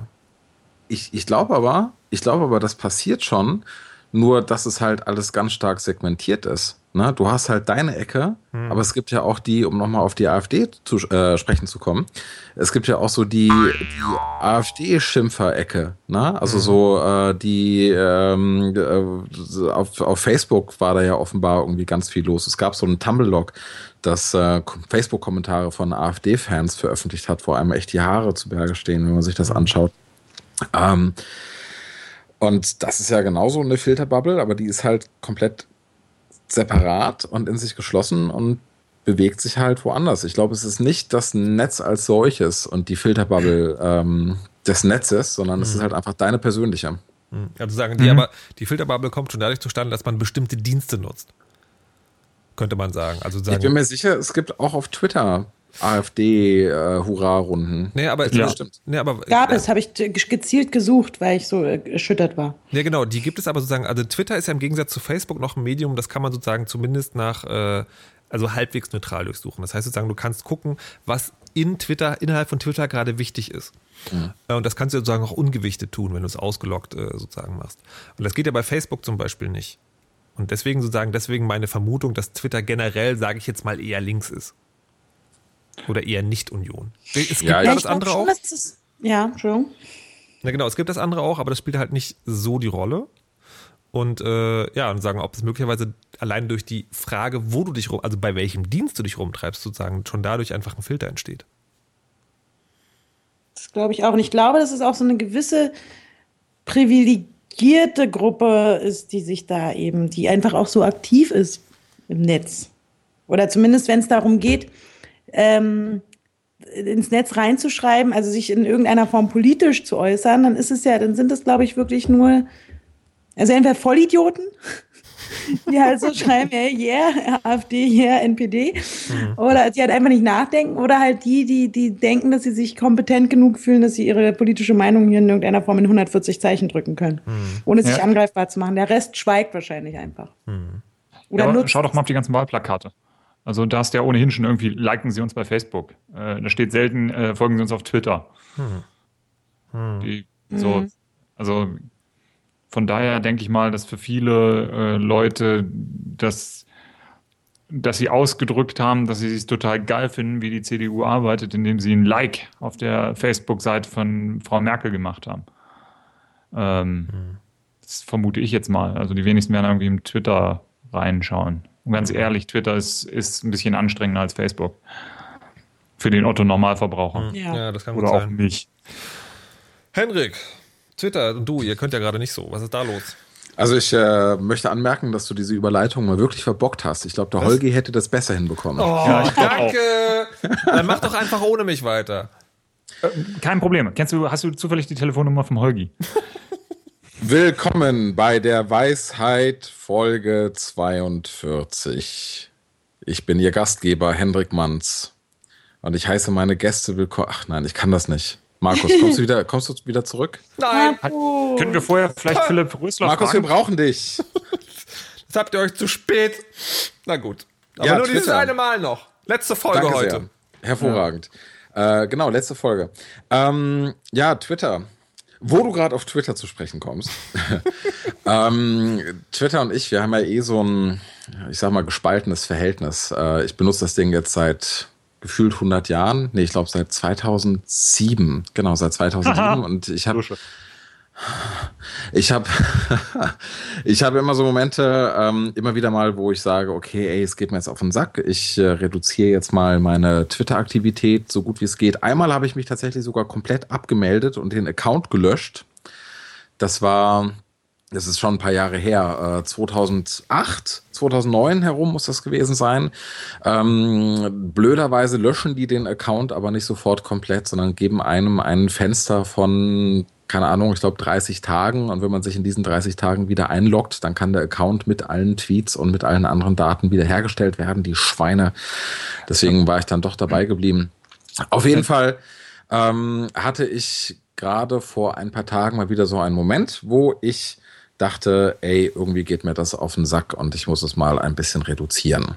Ich, ich glaube aber, ich glaube aber, das passiert schon, nur dass es halt alles ganz stark segmentiert ist. Ne? Du hast halt deine Ecke, aber es gibt ja auch die, um nochmal auf die AfD zu äh, sprechen zu kommen, es gibt ja auch so die, die AfD-Schimpfer-Ecke. Ne? Also so äh, die ähm, äh, auf, auf Facebook war da ja offenbar irgendwie ganz viel los. Es gab so einen Tumblr-Log, das äh, Facebook-Kommentare von AfD-Fans veröffentlicht hat, wo einem echt die Haare zu Berge stehen, wenn man sich das anschaut. Ähm, und das ist ja genauso eine Filterbubble, aber die ist halt komplett separat und in sich geschlossen und bewegt sich halt woanders. Ich glaube, es ist nicht das Netz als solches und die Filterbubble ähm, des Netzes, sondern es ist halt einfach deine persönliche. Also sagen die aber, die Filterbubble kommt schon dadurch zustande, dass man bestimmte Dienste nutzt. Könnte man sagen. Also Ich sagen, bin mir sicher, es gibt auch auf Twitter AfD-Hurra-Runden. nee, aber, Ja. Stimmt. nee, aber Gab es, habe ich ge- gezielt gesucht, weil ich so äh, erschüttert war. Ja, genau, die gibt es aber sozusagen, also Twitter ist ja im Gegensatz zu Facebook noch ein Medium, das kann man sozusagen zumindest nach, äh, also halbwegs neutral durchsuchen. Das heißt sozusagen, du kannst gucken, was in Twitter, innerhalb von Twitter gerade wichtig ist. Äh, Und das kannst du sozusagen auch ungewichtet tun, wenn du es ausgeloggt äh, sozusagen machst. Und das geht ja bei Facebook zum Beispiel nicht. Und deswegen sozusagen, deswegen meine Vermutung, dass Twitter generell, sage ich jetzt mal, eher links ist. Oder eher nicht Union. Es gibt Ja, ja, ich das andere schon, auch. das- ja, Entschuldigung. Na genau, es gibt das andere auch, aber das spielt halt nicht so die Rolle. Und äh, ja, und sagen, ob es möglicherweise allein durch die Frage, wo du dich rum, also bei welchem Dienst du dich rumtreibst, sozusagen, schon dadurch einfach ein Filter entsteht. Das glaube ich auch. Und ich glaube, dass es auch so eine gewisse privilegierte Gruppe ist, die sich da eben, die einfach auch so aktiv ist im Netz. Oder zumindest, wenn es darum geht, ähm, ins Netz reinzuschreiben, also sich in irgendeiner Form politisch zu äußern, dann ist es ja, dann sind das, glaube ich, wirklich nur, also entweder Vollidioten, <laughs> die halt so schreiben, yeah, yeah, AfD, yeah, NPD, oder die halt einfach nicht nachdenken, oder halt die, die, die denken, dass sie sich kompetent genug fühlen, dass sie ihre politische Meinung hier in irgendeiner Form in 140 Zeichen drücken können, ohne sich Ja. angreifbar zu machen. Der Rest schweigt wahrscheinlich einfach. Oder Ja, nutzt schau doch mal auf die ganzen Wahlplakate. Also da ist ja ohnehin schon irgendwie, liken Sie uns bei Facebook. Äh, da steht selten, äh, folgen Sie uns auf Twitter. Die, so, also von daher denke ich mal, dass für viele äh, Leute das, dass sie ausgedrückt haben, dass sie es total geil finden, wie die CDU arbeitet, indem sie ein Like auf der Facebook-Seite von Frau Merkel gemacht haben. Ähm, Das vermute ich jetzt mal. Also die wenigsten werden irgendwie im Twitter reinschauen. Und ganz ehrlich, Twitter ist, ist ein bisschen anstrengender als Facebook. Für den Otto-Normalverbraucher. Ja. das kann gut Oder auch mich. Henrik, Twitter und du, ihr könnt ja gerade nicht so. Was ist da los? Also ich äh, möchte anmerken, dass du diese Überleitung mal wirklich verbockt hast. Ich glaube, der Holgi hätte das besser hinbekommen. Oh, Ja, danke! Dann mach doch einfach ohne mich weiter. Kein Problem. Kennst du, hast du zufällig die Telefonnummer vom Holgi? <laughs> Willkommen bei der Weisheit Folge 42. Ich bin Ihr Gastgeber Hendrik Manns und ich heiße meine Gäste willkommen. Ach nein, ich kann das nicht. Markus, kommst du <laughs> wieder, kommst du wieder zurück? Nein, Können wir vorher vielleicht Philipp Rösler Markus, wir brauchen dich. <laughs> das habt ihr euch zu spät. Na gut. Aber Ja, nur dieses Twitter. eine Mal noch. Letzte Folge Danke heute. sehr. Hervorragend. Äh, genau, letzte Folge. Ähm, ja, Twitter. Wo du gerade auf Twitter zu sprechen kommst. <laughs> ähm, Twitter und ich, wir haben ja eh so ein, ich sag mal, gespaltenes Verhältnis. Äh, ich benutze das Ding jetzt seit gefühlt 100 Jahren. Nee, ich glaube seit 2007. Genau, seit 2007. und ich habe ich habe <laughs> ich habe immer so Momente, ähm, immer wieder mal, wo ich sage, okay, ey, es geht mir jetzt auf den Sack. Ich äh, reduziere jetzt mal meine Twitter-Aktivität so gut wie es geht. Einmal habe ich mich tatsächlich sogar komplett abgemeldet und den Account gelöscht. Das war, das ist schon ein paar Jahre her, äh, 2008, 2009 herum muss das gewesen sein. Ähm, blöderweise löschen die den Account aber nicht sofort komplett, sondern geben einem ein Fenster von keine Ahnung, ich glaube 30 Tagen. Und wenn man sich in diesen 30 Tagen wieder einloggt, dann kann der Account mit allen Tweets und mit allen anderen Daten wiederhergestellt werden. Die Schweine. Deswegen war ich dann doch dabei geblieben. Auf jeden Fall ähm, hatte ich gerade vor ein paar Tagen mal wieder so einen Moment, wo ich dachte, ey, irgendwie geht mir das auf den Sack und ich muss es mal ein bisschen reduzieren.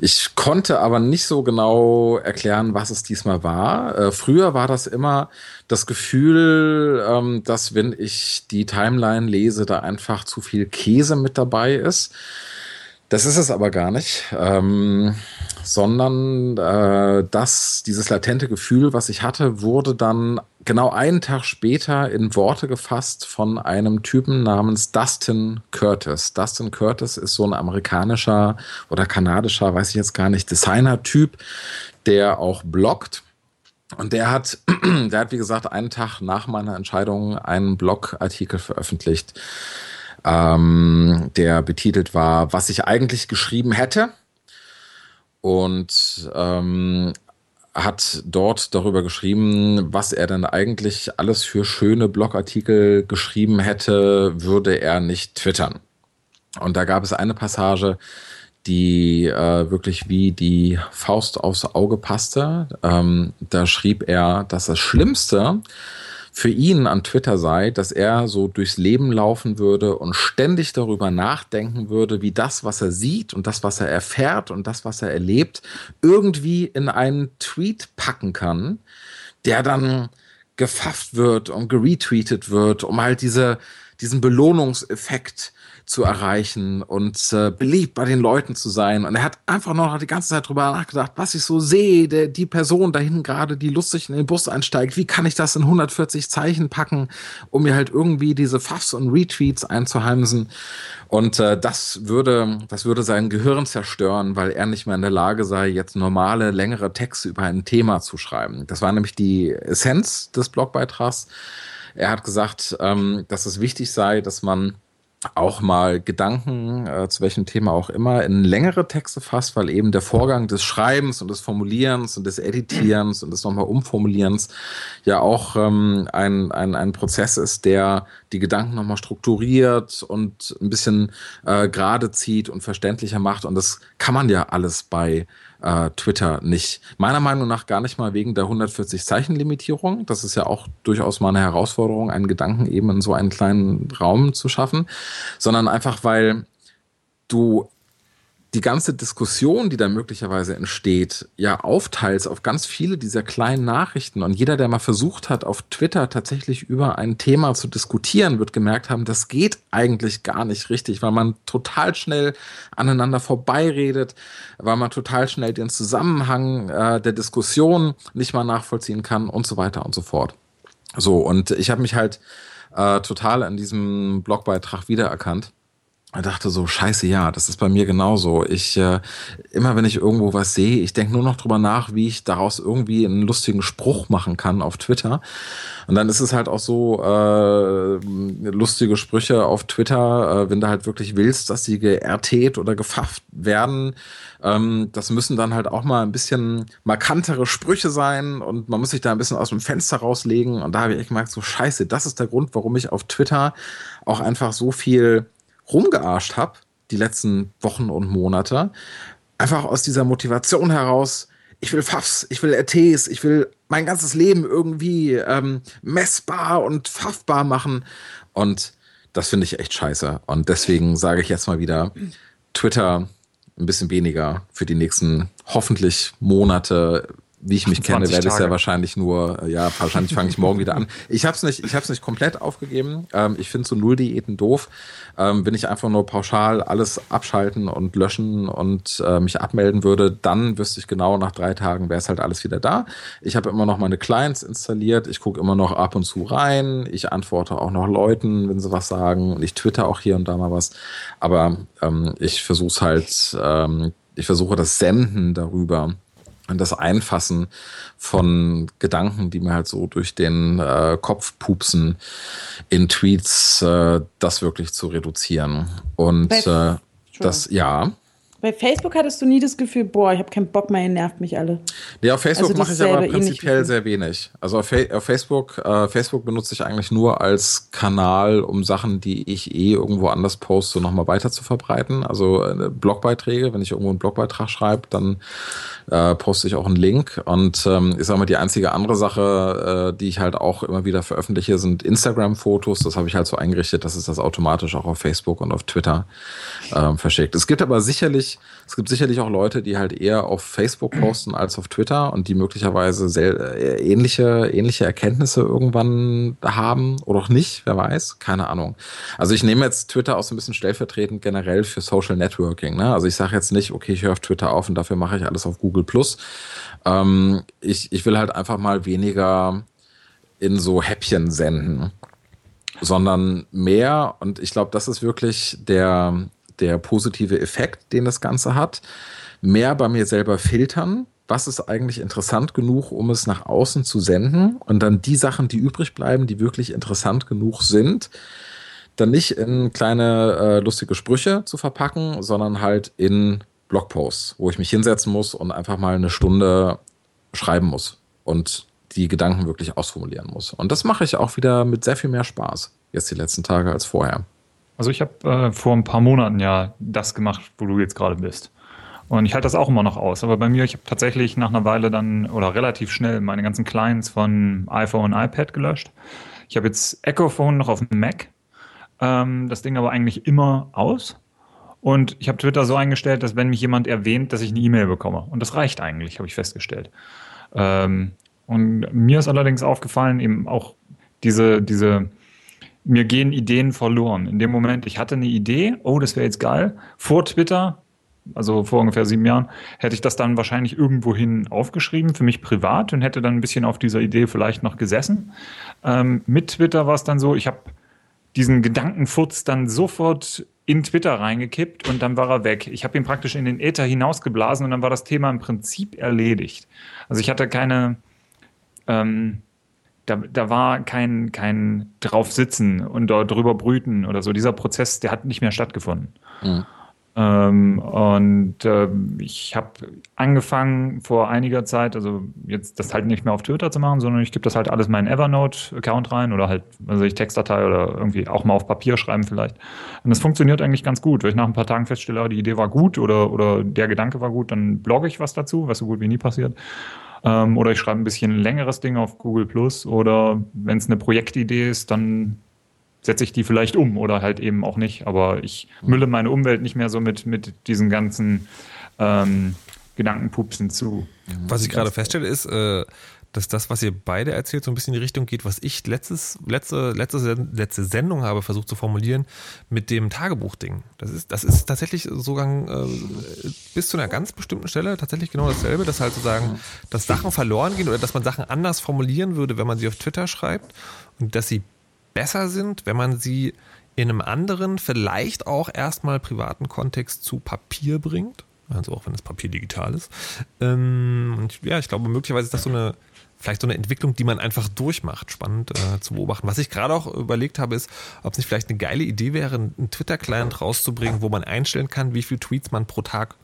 Ich konnte aber nicht so genau erklären, was es diesmal war. Äh, früher war das immer das Gefühl, ähm, dass wenn ich die Timeline lese, da einfach zu viel Käse mit dabei ist. Das ist es aber gar nicht, ähm, sondern äh, das, dieses latente Gefühl, was ich hatte, wurde dann genau einen Tag später in Worte gefasst von einem Typen namens Dustin Curtis. Dustin Curtis ist so ein amerikanischer oder kanadischer, weiß ich jetzt gar nicht, Designer-Typ, der auch bloggt. Und der hat, <clears throat> der hat, wie gesagt, einen Tag nach meiner Entscheidung einen Blogartikel veröffentlicht, ähm, der betitelt war, was ich eigentlich geschrieben hätte. Und ähm, hat dort darüber geschrieben, was er denn eigentlich alles für schöne Blogartikel geschrieben hätte, würde er nicht twittern. Und da gab es eine Passage, die äh, wirklich wie die Faust aufs Auge passte. Ähm, da schrieb er, dass das Schlimmste für ihn an Twitter sei, dass er so durchs Leben laufen würde und ständig darüber nachdenken würde, wie das, was er sieht und das, was er erfährt und das, was er erlebt, irgendwie in einen Tweet packen kann, der dann gefafft wird und geretweetet wird, um halt diese, diesen Belohnungseffekt zu erreichen und äh, beliebt bei den Leuten zu sein. Und er hat einfach noch die ganze Zeit drüber nachgedacht, was ich so sehe, der, die Person da hinten gerade, die lustig in den Bus einsteigt, wie kann ich das in 140 Zeichen packen, um mir halt irgendwie diese Fuffs und Retweets einzuheimsen. Und äh, das würde, das würde sein Gehirn zerstören, weil er nicht mehr in der Lage sei, jetzt normale, längere Texte über ein Thema zu schreiben. Das war nämlich die Essenz des Blogbeitrags. Er hat gesagt, ähm, dass es wichtig sei, dass man auch mal Gedanken äh, zu welchem Thema auch immer in längere Texte fasst, weil eben der Vorgang des Schreibens und des Formulierens und des Editierens und des nochmal Umformulierens ja auch ähm, ein, ein, ein Prozess ist, der die Gedanken nochmal strukturiert und ein bisschen äh, gerade zieht und verständlicher macht. Und das kann man ja alles bei äh, Twitter nicht. Meiner Meinung nach gar nicht mal wegen der 140 Zeichen Limitierung. Das ist ja auch durchaus mal eine Herausforderung, einen Gedanken eben in so einen kleinen Raum zu schaffen, sondern einfach weil du die ganze Diskussion, die da möglicherweise entsteht, ja aufteilst auf ganz viele dieser kleinen Nachrichten. Und jeder, der mal versucht hat, auf Twitter tatsächlich über ein Thema zu diskutieren, wird gemerkt haben, das geht eigentlich gar nicht richtig, weil man total schnell aneinander vorbeiredet, weil man total schnell den Zusammenhang äh, der Diskussion nicht mal nachvollziehen kann und so weiter und so fort. So, und ich habe mich halt äh, total an diesem Blogbeitrag wiedererkannt ich dachte so, scheiße, ja, das ist bei mir genauso. Ich, äh, immer wenn ich irgendwo was sehe, ich denke nur noch drüber nach, wie ich daraus irgendwie einen lustigen Spruch machen kann auf Twitter. Und dann ist es halt auch so, äh, lustige Sprüche auf Twitter, äh, wenn du halt wirklich willst, dass sie geertet oder gefafft werden, ähm, das müssen dann halt auch mal ein bisschen markantere Sprüche sein und man muss sich da ein bisschen aus dem Fenster rauslegen. Und da habe ich echt gemerkt, so scheiße, das ist der Grund, warum ich auf Twitter auch einfach so viel rumgearscht habe, die letzten Wochen und Monate, einfach aus dieser Motivation heraus, ich will Pfaffs, ich will RTs, ich will mein ganzes Leben irgendwie ähm, messbar und pfaffbar machen. Und das finde ich echt scheiße. Und deswegen sage ich jetzt mal wieder, Twitter ein bisschen weniger für die nächsten hoffentlich Monate wie ich mich kenne, werde es ja wahrscheinlich nur, ja, wahrscheinlich fange ich morgen wieder an. <laughs> Ich habe es nicht, ich habe es nicht komplett aufgegeben. Ähm, ich finde so Null-Diäten doof. Ähm, wenn ich einfach nur pauschal alles abschalten und löschen und äh, mich abmelden würde, dann wüsste ich genau, nach drei Tagen wäre es halt alles wieder da. Ich habe immer noch meine Clients installiert. Ich gucke immer noch ab und zu rein. Ich antworte auch noch Leuten, wenn sie was sagen. Und ich twitter auch hier und da mal was. Aber ähm, ich versuche es halt, ähm, ich versuche das Senden darüber das Einfassen von Gedanken, die mir halt so durch den äh, Kopf pupsen in Tweets, äh, das wirklich zu reduzieren. Und äh, das, ja. Bei Facebook hattest du nie das Gefühl, boah, ich habe keinen Bock mehr, ihr nervt mich alle. Ja, auf Facebook Also mache ich aber prinzipiell sehr wenig. Also auf, auf Facebook, äh, Facebook benutze ich eigentlich nur als Kanal, um Sachen, die ich eh irgendwo anders poste, nochmal weiter zu verbreiten. Also äh, Blogbeiträge, wenn ich irgendwo einen Blogbeitrag schreibe, dann äh, poste ich auch einen Link. Und ähm, ich sage mal, die einzige andere Sache, äh, die ich halt auch immer wieder veröffentliche, sind Instagram-Fotos. Das habe ich halt so eingerichtet, dass es das automatisch auch auf Facebook und auf Twitter ähm, verschickt. Es gibt aber sicherlich, es gibt sicherlich auch Leute, die halt eher auf Facebook posten als auf Twitter und die möglicherweise sehr, äh, ähnliche, ähnliche Erkenntnisse irgendwann haben oder auch nicht, wer weiß, keine Ahnung. Also ich nehme jetzt Twitter auch so ein bisschen stellvertretend generell für Social Networking. Ne? Also ich sage jetzt nicht, okay, ich höre auf Twitter auf und dafür mache ich alles auf Google Plus. Ähm, ich, ich will halt einfach mal weniger in so Häppchen senden sondern mehr, und ich glaube, das ist wirklich der, der positive Effekt, den das Ganze hat, mehr bei mir selber filtern, was ist eigentlich interessant genug, um es nach außen zu senden und dann die Sachen, die übrig bleiben, die wirklich interessant genug sind, dann nicht in kleine äh, lustige Sprüche zu verpacken, sondern halt in Blogposts, wo ich mich hinsetzen muss und einfach mal eine Stunde schreiben muss und die Gedanken wirklich ausformulieren muss. Und das mache ich auch wieder mit sehr viel mehr Spaß jetzt die letzten Tage als vorher. Also ich habe äh, vor ein paar Monaten ja das gemacht, wo du jetzt gerade bist. Und ich halte das auch immer noch aus. Aber bei mir, ich habe tatsächlich nach einer Weile dann oder relativ schnell meine ganzen Clients von iPhone und iPad gelöscht. Ich habe jetzt Echophone noch auf dem Mac. Ähm, das Ding aber eigentlich immer aus. Und ich habe Twitter so eingestellt, dass wenn mich jemand erwähnt, dass ich eine E-Mail bekomme. Und das reicht eigentlich, habe ich festgestellt. Ähm, und mir ist allerdings aufgefallen, eben auch diese, diese, mir gehen Ideen verloren. In dem Moment, ich hatte eine Idee, oh, das wäre jetzt geil. Vor Twitter, also vor ungefähr sieben Jahren, hätte ich das dann wahrscheinlich irgendwohin aufgeschrieben, für mich privat und hätte dann ein bisschen auf dieser Idee vielleicht noch gesessen. Ähm, mit Twitter war es dann so, ich habe diesen Gedankenfurz dann sofort in Twitter reingekippt und dann war er weg. Ich habe ihn praktisch in den Äther hinausgeblasen und dann war das Thema im Prinzip erledigt. Also ich hatte keine, ähm, da, da war kein, kein draufsitzen und dort drüber brüten oder so. Dieser Prozess, der hat nicht mehr stattgefunden. Mhm. Ähm, und äh, ich habe angefangen vor einiger Zeit, also jetzt das halt nicht mehr auf Twitter zu machen, sondern ich gebe das halt alles in meinen Evernote-Account rein oder halt, also ich Textdatei oder irgendwie auch mal auf Papier schreiben vielleicht. Und das funktioniert eigentlich ganz gut. Wenn ich nach ein paar Tagen feststelle, ah, die Idee war gut oder, oder der Gedanke war gut, dann blogge ich was dazu, was so gut wie nie passiert. Ähm, oder ich schreibe ein bisschen längeres Ding auf Google Plus oder wenn es eine Projektidee ist, dann setze ich die vielleicht um oder halt eben auch nicht. Aber ich mülle meine Umwelt nicht mehr so mit, mit diesen ganzen ähm, Gedankenpupsen zu. Was ich gerade feststelle, ist, äh, dass das, was ihr beide erzählt, so ein bisschen in die Richtung geht, was ich letztes, letzte, letzte, letzte Sendung habe versucht zu formulieren mit dem Tagebuchding. Das ist, das ist tatsächlich sogar äh, bis zu einer ganz bestimmten Stelle tatsächlich genau dasselbe, dass halt sozusagen, dass Sachen verloren gehen oder dass man Sachen anders formulieren würde, wenn man sie auf Twitter schreibt und dass sie besser sind, wenn man sie in einem anderen, vielleicht auch erstmal privaten Kontext zu Papier bringt. Also auch wenn das Papier digital ist. Ähm, und ja, ich glaube, möglicherweise ist das so eine, vielleicht so eine Entwicklung, die man einfach durchmacht. Spannend äh, zu beobachten. Was ich gerade auch überlegt habe, ist, ob es nicht vielleicht eine geile Idee wäre, einen Twitter-Client rauszubringen, wo man einstellen kann, wie viele Tweets man pro Tag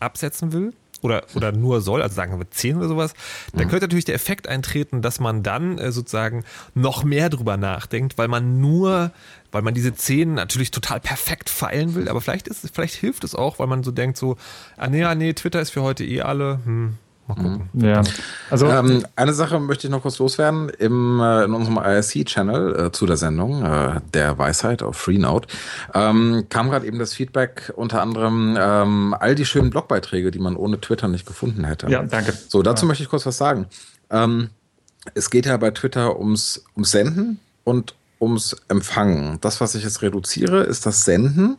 absetzen will oder, oder nur soll, also sagen wir 10 oder sowas, da könnte natürlich der Effekt eintreten, dass man dann äh, sozusagen noch mehr drüber nachdenkt, weil man nur, weil man diese 10 natürlich total perfekt feilen will, aber vielleicht ist vielleicht hilft es auch, weil man so denkt so, ah nee, ah, nee, Twitter ist für heute eh alle, hm, mal gucken. Ja. Also Ähm, eine Sache möchte ich noch kurz loswerden. Im, äh, in unserem IRC-Channel äh, zu der Sendung, äh, der Weisheit auf Freenode, ähm, kam gerade eben das Feedback unter anderem ähm, all die schönen Blogbeiträge, die man ohne Twitter nicht gefunden hätte. ja, danke. So, dazu möchte ich kurz was sagen. Ähm, es geht ja bei Twitter ums, ums Senden und ums Empfangen. Das, was ich jetzt reduziere, ist das Senden.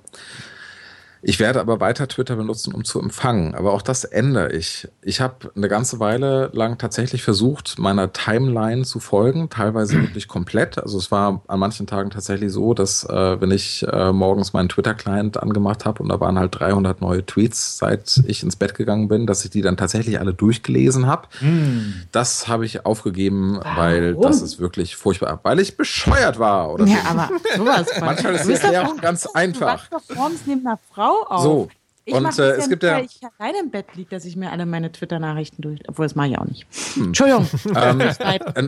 Ich werde aber weiter Twitter benutzen, um zu empfangen. Aber auch das ändere ich. Ich habe eine ganze Weile lang tatsächlich versucht, meiner Timeline zu folgen, teilweise wirklich komplett. Also es war an manchen Tagen tatsächlich so, dass äh, wenn ich äh, morgens meinen Twitter-Client angemacht habe und da waren halt 300 neue Tweets, seit ich ins Bett gegangen bin, dass ich die dann tatsächlich alle durchgelesen habe. Das habe ich aufgegeben, weil das ist wirklich furchtbar, weil ich bescheuert war. Oder Ja, so. aber sowas von. Manchmal ist die doch Erklärung auch- ganz Du einfach. wachst doch morgens neben einer Frau auf. So, Ich und äh, es gibt ja, weil ich alleine im Bett liege, dass ich mir alle meine Twitter-Nachrichten durch, obwohl das mache ich auch nicht. Hm. Entschuldigung. <laughs> ähm,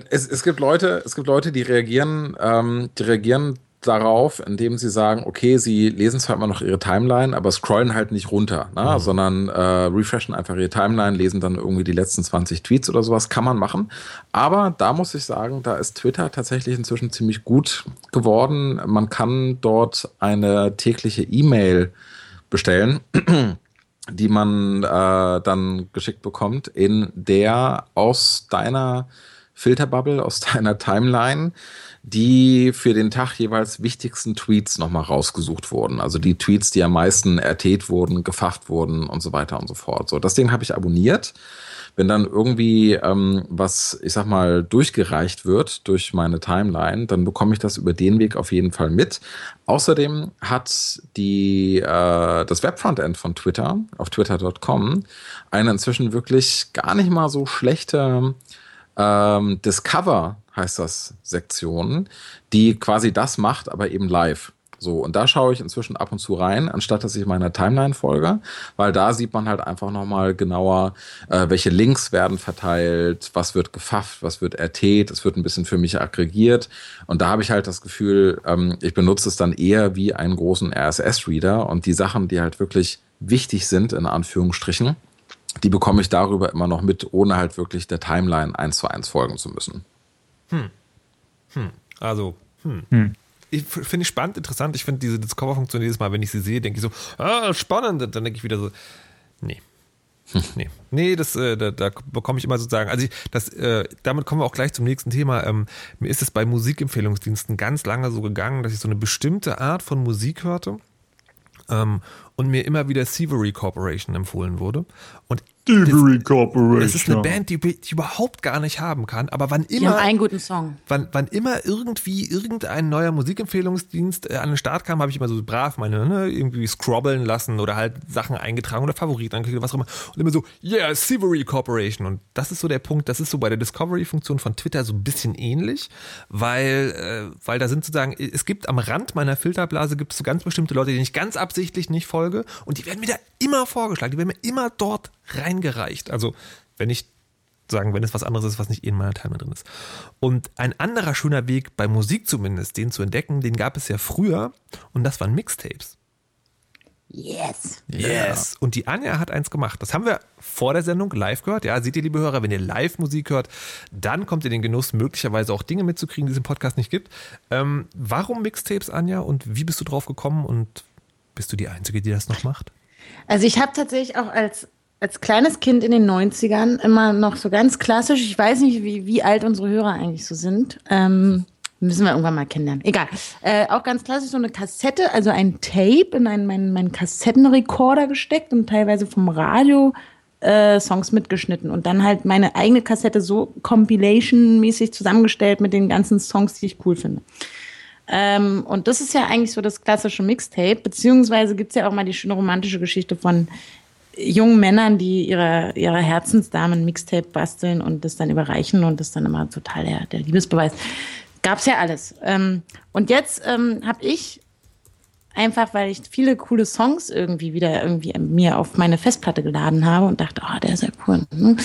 es, es, gibt Leute, es gibt Leute, die reagieren, ähm, die reagieren darauf, indem sie sagen, okay, sie lesen zwar immer noch ihre Timeline, aber scrollen halt nicht runter, ne? Mhm. sondern äh, refreshen einfach ihre Timeline, lesen dann irgendwie die letzten 20 Tweets oder sowas, kann man machen. Aber da muss ich sagen, da ist Twitter tatsächlich inzwischen ziemlich gut geworden. Man kann dort eine tägliche E-Mail bestellen. <clears throat> die man äh, dann geschickt bekommt, in der aus deiner Filterbubble, aus <laughs> deiner Timeline die für den Tag jeweils wichtigsten Tweets nochmal rausgesucht wurden. Also die Tweets, die am meisten ertät wurden, gefacht wurden und so weiter und so fort. So, das Ding habe ich abonniert. Wenn dann irgendwie ähm, was, ich sag mal, durchgereicht wird durch meine Timeline, dann bekomme ich das über den Weg auf jeden Fall mit. Außerdem hat die, äh, das Webfrontend von Twitter auf twitter.com eine inzwischen wirklich gar nicht mal so schlechte ähm, Discover heißt das Sektion, die quasi das macht, aber eben live. So, und da schaue ich inzwischen ab und zu rein, anstatt dass ich meiner Timeline folge, weil da sieht man halt einfach nochmal genauer, äh, welche Links werden verteilt, was wird gefafft, was wird RT, das wird ein bisschen für mich aggregiert. Und da habe ich halt das Gefühl, ähm, ich benutze es dann eher wie einen großen RSS-Reader und die Sachen, die halt wirklich wichtig sind, in Anführungsstrichen, die bekomme ich darüber immer noch mit, ohne halt wirklich der Timeline eins zu eins folgen zu müssen. Hm. Hm. Also, hm. hm. Ich finde ich spannend, interessant. Ich finde diese Discover-Funktion jedes Mal, wenn ich sie sehe, denke ich so, ah, spannend. Dann denke ich wieder so, nee. Hm. Nee, nee, das, äh, da, da bekomme ich immer sozusagen, also ich, das, äh, damit kommen wir auch gleich zum nächsten Thema. Ähm, mir ist es bei Musikempfehlungsdiensten ganz lange so gegangen, dass ich so eine bestimmte Art von Musik hörte ähm, und mir immer wieder Thievery Corporation empfohlen wurde. Und Thievery Corporation. Das ist eine Band, die, die ich überhaupt gar nicht haben kann, aber wann immer. Die haben einen guten Song. Wann, wann immer irgendwie irgendein neuer Musikempfehlungsdienst äh, an den Start kam, habe ich immer so brav meine, ne, irgendwie scrobbeln lassen oder halt Sachen eingetragen oder Favoriten angeklickt, was auch immer. Und immer so, yeah, Thievery Corporation. Und das ist so der Punkt, das ist so bei der Discovery-Funktion von Twitter so ein bisschen ähnlich, weil, äh, weil da sind sozusagen, es gibt am Rand meiner Filterblase gibt es so ganz bestimmte Leute, denen ich ganz absichtlich nicht folge und die werden mir da immer vorgeschlagen, die werden mir immer dort reingereicht. Also wenn ich sagen, wenn es was anderes ist, was nicht in meiner Timeline drin ist. Und ein anderer schöner Weg, bei Musik zumindest, den zu entdecken, den gab es ja früher und das waren Mixtapes. Yes. Yes. Und die Anja hat eins gemacht. Das haben wir vor der Sendung live gehört. Ja, seht ihr, liebe Hörer, wenn ihr live Musik hört, dann kommt ihr den Genuss, möglicherweise auch Dinge mitzukriegen, die es im Podcast nicht gibt. Ähm, warum Mixtapes, Anja? Und wie bist du drauf gekommen? Und bist du die Einzige, die das noch macht? Also ich habe tatsächlich auch als als kleines Kind in den 90ern immer noch so ganz klassisch, ich weiß nicht, wie, wie alt unsere Hörer eigentlich so sind. Ähm, müssen wir irgendwann mal kennenlernen. Egal. Äh, auch ganz klassisch so eine Kassette, also ein Tape in einen, meinen, meinen Kassettenrekorder gesteckt und teilweise vom Radio äh, Songs mitgeschnitten und dann halt meine eigene Kassette so Compilation-mäßig zusammengestellt mit den ganzen Songs, die ich cool finde. Ähm, und das ist ja eigentlich so das klassische Mixtape, beziehungsweise gibt es ja auch mal die schöne romantische Geschichte von jungen Männern, die ihre, ihre Herzensdamen Mixtape basteln und das dann überreichen und das dann immer total der, der Liebesbeweis. Gab's ja alles. Ähm, und jetzt ähm, habe ich einfach, weil ich viele coole Songs irgendwie wieder irgendwie mir auf meine Festplatte geladen habe und dachte, oh, der ist ja cool. Ne?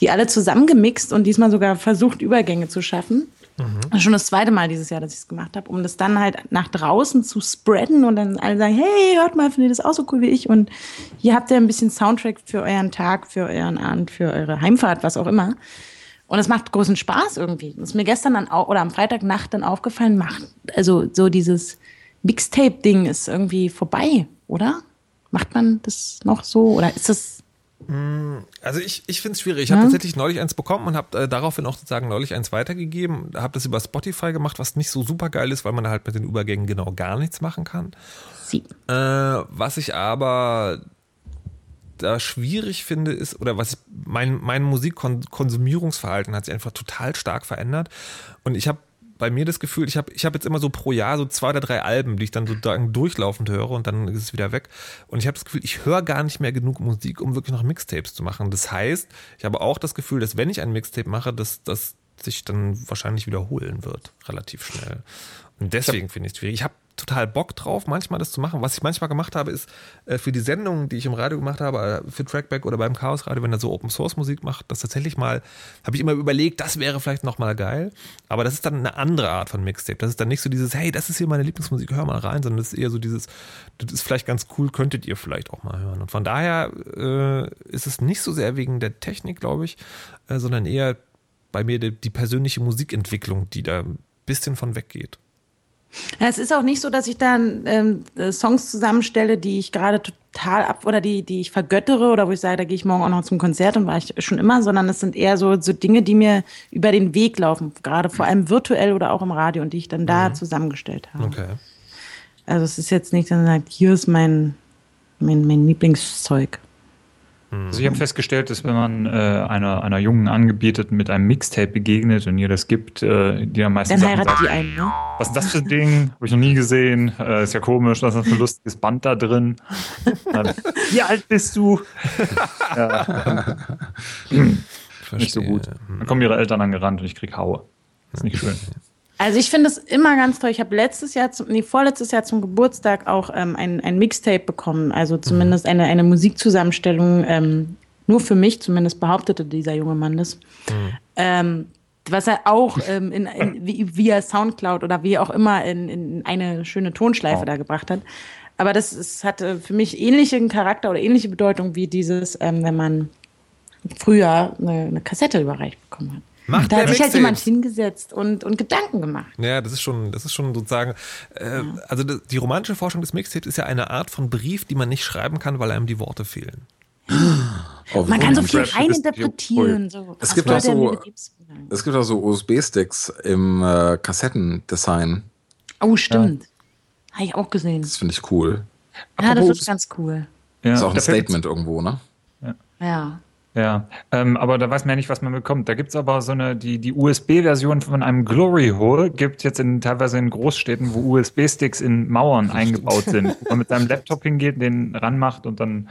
Die alle zusammengemixt und diesmal sogar versucht, Übergänge zu schaffen. Mhm. Schon das zweite Mal dieses Jahr, dass ich es gemacht habe, um das dann halt nach draußen zu spreaden und dann alle sagen, hey, hört mal, findet das auch so cool wie ich und hier habt ihr ein bisschen Soundtrack für euren Tag, für euren Abend, für eure Heimfahrt, was auch immer. Und es macht großen Spaß irgendwie. Das ist mir gestern dann auch, oder am Freitagnacht dann aufgefallen, macht, also so dieses Mixtape-Ding ist irgendwie vorbei, oder? Macht man das noch so? Oder ist das also ich, ich finde es schwierig. Ich habe tatsächlich neulich eins bekommen und habe äh, daraufhin auch sozusagen neulich eins weitergegeben. Habe das über Spotify gemacht, was nicht so super geil ist, weil man halt mit den Übergängen genau gar nichts machen kann. Sie. Äh, was ich aber da schwierig finde, ist, oder was ich, mein, mein Musikkonsumierungsverhalten hat sich einfach total stark verändert. Und ich habe bei mir das Gefühl, ich habe ich hab jetzt immer so pro Jahr so zwei oder drei Alben, die ich dann sozusagen durchlaufend höre und dann ist es wieder weg. Und ich habe das Gefühl, ich höre gar nicht mehr genug Musik, um wirklich noch Mixtapes zu machen. Das heißt, ich habe auch das Gefühl, dass wenn ich ein Mixtape mache, dass, dass sich dann wahrscheinlich wiederholen wird, relativ schnell. Und deswegen finde ich es schwierig. Ich habe total Bock drauf, manchmal das zu machen. Was ich manchmal gemacht habe, ist äh, für die Sendungen, die ich im Radio gemacht habe, äh, für Trackback oder beim Chaos Radio, wenn er so Open Source Musik macht, das tatsächlich mal, habe ich immer überlegt, das wäre vielleicht nochmal geil. Aber das ist dann eine andere Art von Mixtape. Das ist dann nicht so dieses, hey, das ist hier meine Lieblingsmusik, hör mal rein, sondern das ist eher so dieses, das ist vielleicht ganz cool, könntet ihr vielleicht auch mal hören. Und von daher äh, ist es nicht so sehr wegen der Technik, glaube ich, äh, sondern eher bei mir die, die persönliche Musikentwicklung, die da ein bisschen von weggeht. Es ist auch nicht so, dass ich dann ähm, Songs zusammenstelle, die ich gerade total ab oder die, die ich vergöttere oder wo ich sage, da gehe ich morgen auch noch zum Konzert und war ich schon immer, sondern es sind eher so, so Dinge, die mir über den Weg laufen, gerade vor allem virtuell oder auch im Radio und die ich dann da mhm. zusammengestellt habe. Okay. Also es ist jetzt nicht, dass man sagt, hier ist mein, mein, mein Lieblingszeug. Also ich habe festgestellt, dass wenn man äh, einer, einer Jungen angebietet mit einem Mixtape begegnet und ihr das gibt, äh, die dann meistens Dann heiratet die einen, ne? Was ist das für ein Ding? Habe ich noch nie gesehen. Äh, ist ja komisch, was ist das für ein lustiges Band da drin? Wie alt bist du? <laughs> ja. Nicht so gut. Dann kommen ihre Eltern angerannt und ich krieg Haue. Das ist nicht schön. Also ich finde es immer ganz toll. Ich habe letztes Jahr, zum, nee, vorletztes Jahr zum Geburtstag auch ähm, ein, ein Mixtape bekommen. Also zumindest mhm. eine, eine Musikzusammenstellung, ähm, nur für mich, zumindest behauptete dieser junge Mann das. Mhm. Ähm, was er auch ähm, in, in, via Soundcloud oder wie auch immer in, in eine schöne Tonschleife oh. da gebracht hat. Aber das ist, hatte für mich ähnlichen Charakter oder ähnliche Bedeutung wie dieses, ähm, wenn man früher eine, eine Kassette überreicht bekommen hat. Macht da hat sich halt jemand hingesetzt und, und Gedanken gemacht. Ja, das ist schon, das ist schon sozusagen, äh, ja. also die romantische Forschung des Mixtapes ist ja eine Art von Brief, die man nicht schreiben kann, weil einem die Worte fehlen. Oh, man kann so viel reininterpretieren. So. Es, gibt auch so, es gibt auch so USB-Sticks im äh, Kassettendesign. Oh, stimmt. Ja. Habe ich auch gesehen. Das finde ich cool. Ja, Apropos, das ist ganz cool. Ja, ist auch ein Statement irgendwo, ne? Ja. ja. Ja, ähm, aber da weiß man ja nicht, was man bekommt. Da gibt es aber so eine, die, die USB-Version von einem Glory Hole gibt es jetzt in, teilweise in Großstädten, wo USB-Sticks in Mauern eingebaut sind, wo man mit seinem Laptop hingeht, den ranmacht und dann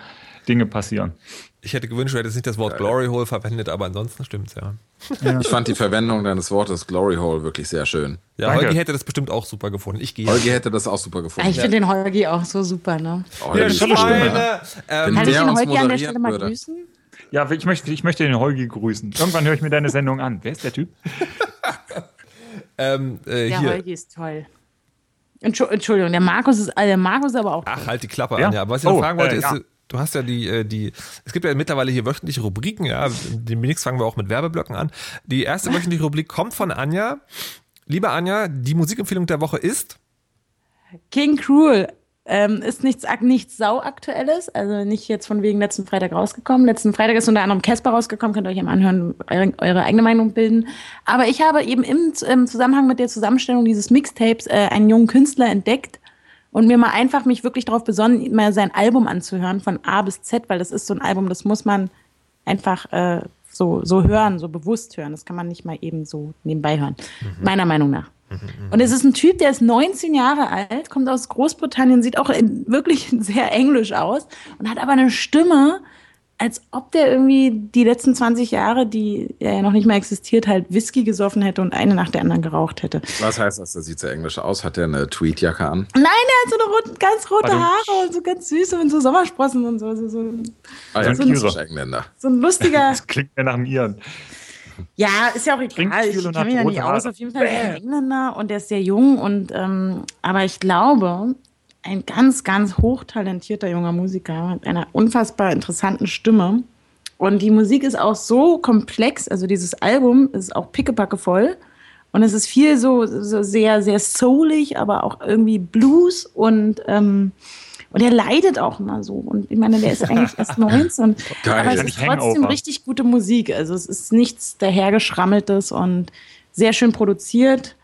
Dinge passieren. Ich hätte gewünscht, du hättest nicht das Wort Glory Hole verwendet, aber ansonsten stimmt's ja. ja. Ich fand die Verwendung deines Wortes Glory Hole wirklich sehr schön. Ja, Danke. Holgi hätte das bestimmt auch super gefunden. Ich gehe. Holgi hätte das auch super gefunden. Ich finde den Holgi auch so super, ne? Oh, ja, schon Stimme. Ähm, Kann ich den Holgi an der Stelle mal würde. grüßen? Ja, ich möchte, ich möchte den Holgi grüßen. Irgendwann höre ich mir deine Sendung an. Wer ist der Typ? <laughs> ähm, äh, der hier. Holgi ist toll. Entschuldigung, der Markus ist, äh, der Markus ist aber auch. Ach, halt die Klappe ja? an. Ja, was ich noch oh, fragen wollte, äh, ist, ja. du hast ja die, äh, die, es gibt ja mittlerweile hier wöchentliche Rubriken, ja. Demnächst fangen wir auch mit Werbeblöcken an. Die erste wöchentliche Rubrik kommt von Anja. Liebe Anja, die Musikempfehlung der Woche ist King Cruel. Ähm, ist nichts, nichts sauaktuelles, also nicht jetzt von wegen letzten Freitag rausgekommen. Letzten Freitag ist unter anderem Casper rausgekommen, könnt ihr euch im Anhören eure, eure, eigene Meinung bilden. Aber ich habe eben im, im Zusammenhang mit der Zusammenstellung dieses Mixtapes äh, einen jungen Künstler entdeckt und mir mal einfach mich wirklich darauf besonnen, mal sein Album anzuhören von A bis Z, weil das ist so ein Album, das muss man einfach äh, so, so hören, so bewusst hören. Das kann man nicht mal eben so nebenbei hören, mhm. meiner Meinung nach. Und es ist ein Typ, der ist 19 Jahre alt, kommt aus Großbritannien, sieht auch wirklich <laughs> sehr englisch aus und hat aber eine Stimme, als ob der irgendwie die letzten 20 Jahre, die er ja noch nicht mehr existiert, halt Whisky gesoffen hätte und eine nach der anderen geraucht hätte. Was heißt das? Der sieht sehr englisch aus. Hat der eine Tweetjacke an? Nein, der hat so eine rot, ganz rote also, Haare und so ganz süße und so Sommersprossen und so. so, so ah, ja, so, ein, so ein lustiger. das klingt mir nach einem Iren. Ja, ist ja auch egal. Ich kenne mich ja nicht aus. Auf jeden Fall ist er Engländer und der ist sehr jung. Und, ähm, aber ich glaube, ein ganz, ganz hochtalentierter junger Musiker mit einer unfassbar interessanten Stimme. Und die Musik ist auch so komplex. Also dieses Album ist auch pickepacke voll. Und es ist viel so, so sehr, sehr soulig, aber auch irgendwie Blues und ähm, und er leidet auch immer so. Und ich meine, der ist <laughs> eigentlich erst 19. Geil, aber es ist trotzdem Hangover. richtig gute Musik. Also es ist nichts dahergeschrammeltes und sehr schön produziert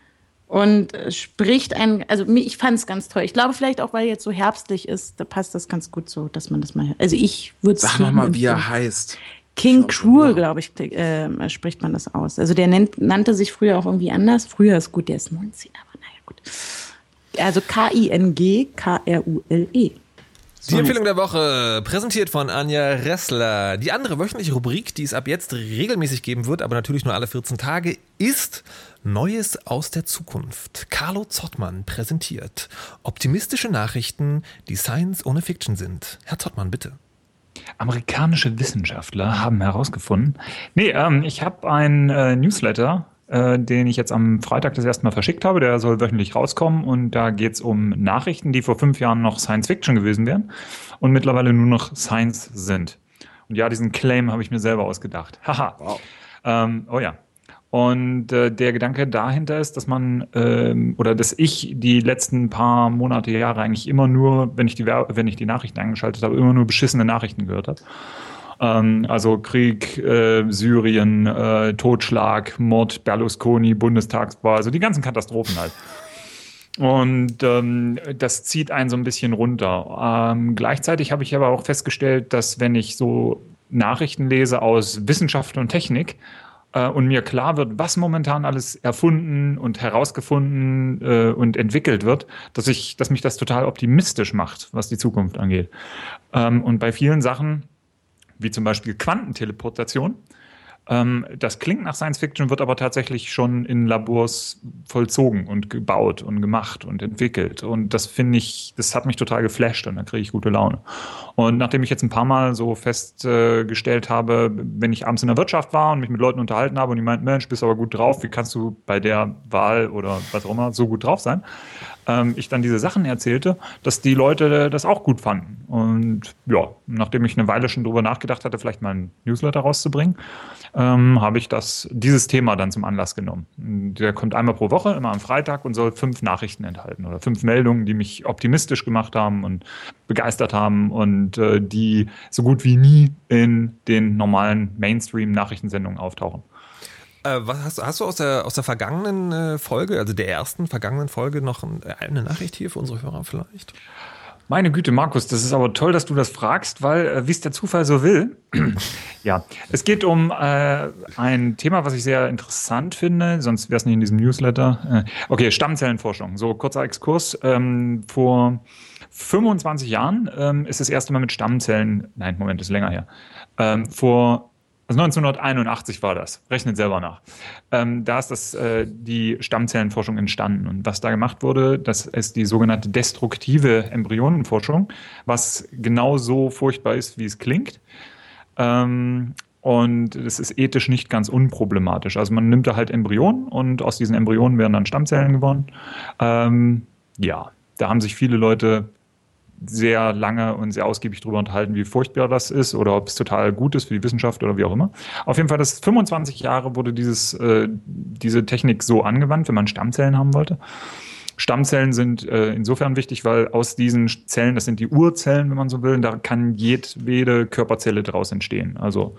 und spricht ein, also ich fand es ganz toll. Ich glaube vielleicht auch, weil jetzt so herbstlich ist, da passt das ganz gut so, dass man das mal hört. Also ich würde es Sag nochmal, wie er heißt. King Cruel, glaube ich, äh, spricht man das aus. Also der nennt, nannte sich früher auch irgendwie anders. Früher ist gut, der ist 19, aber naja, gut. Also K-I-N-G, K-R-U-L-E. Die Empfehlung der Woche, präsentiert von Anja Ressler. Die andere wöchentliche Rubrik, die es ab jetzt regelmäßig geben wird, aber natürlich nur alle 14 Tage, ist Neues aus der Zukunft. Carlo Zottmann präsentiert optimistische Nachrichten, die Science ohne Fiction sind. Herr Zottmann, bitte. Amerikanische Wissenschaftler haben herausgefunden. Nee, ähm, ich habe ein äh, Newsletter äh, den ich jetzt am Freitag das erste Mal verschickt habe. Der soll wöchentlich rauskommen und da geht es um Nachrichten, die vor fünf Jahren noch Science Fiction gewesen wären und mittlerweile nur noch Science sind. Und ja, diesen Claim habe ich mir selber ausgedacht. <laughs> Haha. Wow. Ähm, oh ja. Und äh, der Gedanke dahinter ist, dass man ähm, oder dass ich die letzten paar Monate, Jahre eigentlich immer nur, wenn ich die, wenn ich die Nachrichten eingeschaltet habe, immer nur beschissene Nachrichten gehört habe. Ähm, also Krieg, äh, Syrien, äh, Totschlag, Mord, Berlusconi, Bundestagswahl, also die ganzen Katastrophen halt. Und ähm, das zieht einen so ein bisschen runter. Ähm, gleichzeitig habe ich aber auch festgestellt, dass wenn ich so Nachrichten lese aus Wissenschaft und Technik äh, und mir klar wird, was momentan alles erfunden und herausgefunden äh, und entwickelt wird, dass ich, dass mich das total optimistisch macht, was die Zukunft angeht. Ähm, und bei vielen Sachen wie zum Beispiel Quantenteleportation. Ähm, das klingt nach Science Fiction, wird aber tatsächlich schon in Labors vollzogen und gebaut und gemacht und entwickelt. Und das finde ich, das hat mich total geflasht und da kriege ich gute Laune. Und nachdem ich jetzt ein paar Mal so festgestellt habe, wenn ich abends in der Wirtschaft war und mich mit Leuten unterhalten habe und die meinten, Mensch, bist aber gut drauf, wie kannst du bei der Wahl oder was auch immer so gut drauf sein? ähm, ich dann diese Sachen erzählte, dass die Leute das auch gut fanden. Und ja, nachdem ich eine Weile schon drüber nachgedacht hatte, vielleicht mal einen Newsletter rauszubringen, ähm, habe ich das, dieses Thema dann zum Anlass genommen. Der kommt einmal pro Woche, immer am Freitag und soll fünf Nachrichten enthalten oder fünf Meldungen, die mich optimistisch gemacht haben und begeistert haben und äh, die so gut wie nie in den normalen Mainstream-Nachrichtensendungen auftauchen. Äh, was hast, hast, du aus der, aus der vergangenen äh, Folge, also der ersten vergangenen Folge, noch eine Nachricht hier für unsere Hörer vielleicht? Meine Güte, Markus, das ist aber toll, dass du das fragst, weil, äh, wie es der Zufall so will. <clears throat> ja, es geht um äh, ein Thema, was ich sehr interessant finde, sonst wäre es nicht in diesem Newsletter. Äh, okay, Stammzellenforschung. So, kurzer Exkurs. Ähm, vor 25 Jahren ähm, ist das erste Mal mit Stammzellen, nein, Moment, ist länger her. Ähm, vor also 1981 war das. Rechnet selber nach. Ähm, da ist das, äh, die Stammzellenforschung entstanden. Und was da gemacht wurde, das ist die sogenannte destruktive Embryonenforschung, was genau so furchtbar ist, wie es klingt. Ähm, und es ist ethisch nicht ganz unproblematisch. Also man nimmt da halt Embryonen und aus diesen Embryonen werden dann Stammzellen gewonnen. Ähm, ja, da haben sich viele Leute sehr lange und sehr ausgiebig darüber unterhalten, wie furchtbar das ist oder ob es total gut ist für die Wissenschaft oder wie auch immer. Auf jeden Fall, das 25 Jahre wurde dieses, äh, diese Technik so angewandt, wenn man Stammzellen haben wollte. Stammzellen sind äh, insofern wichtig, weil aus diesen Zellen, das sind die Urzellen, wenn man so will, da kann jedwede Körperzelle daraus entstehen. Also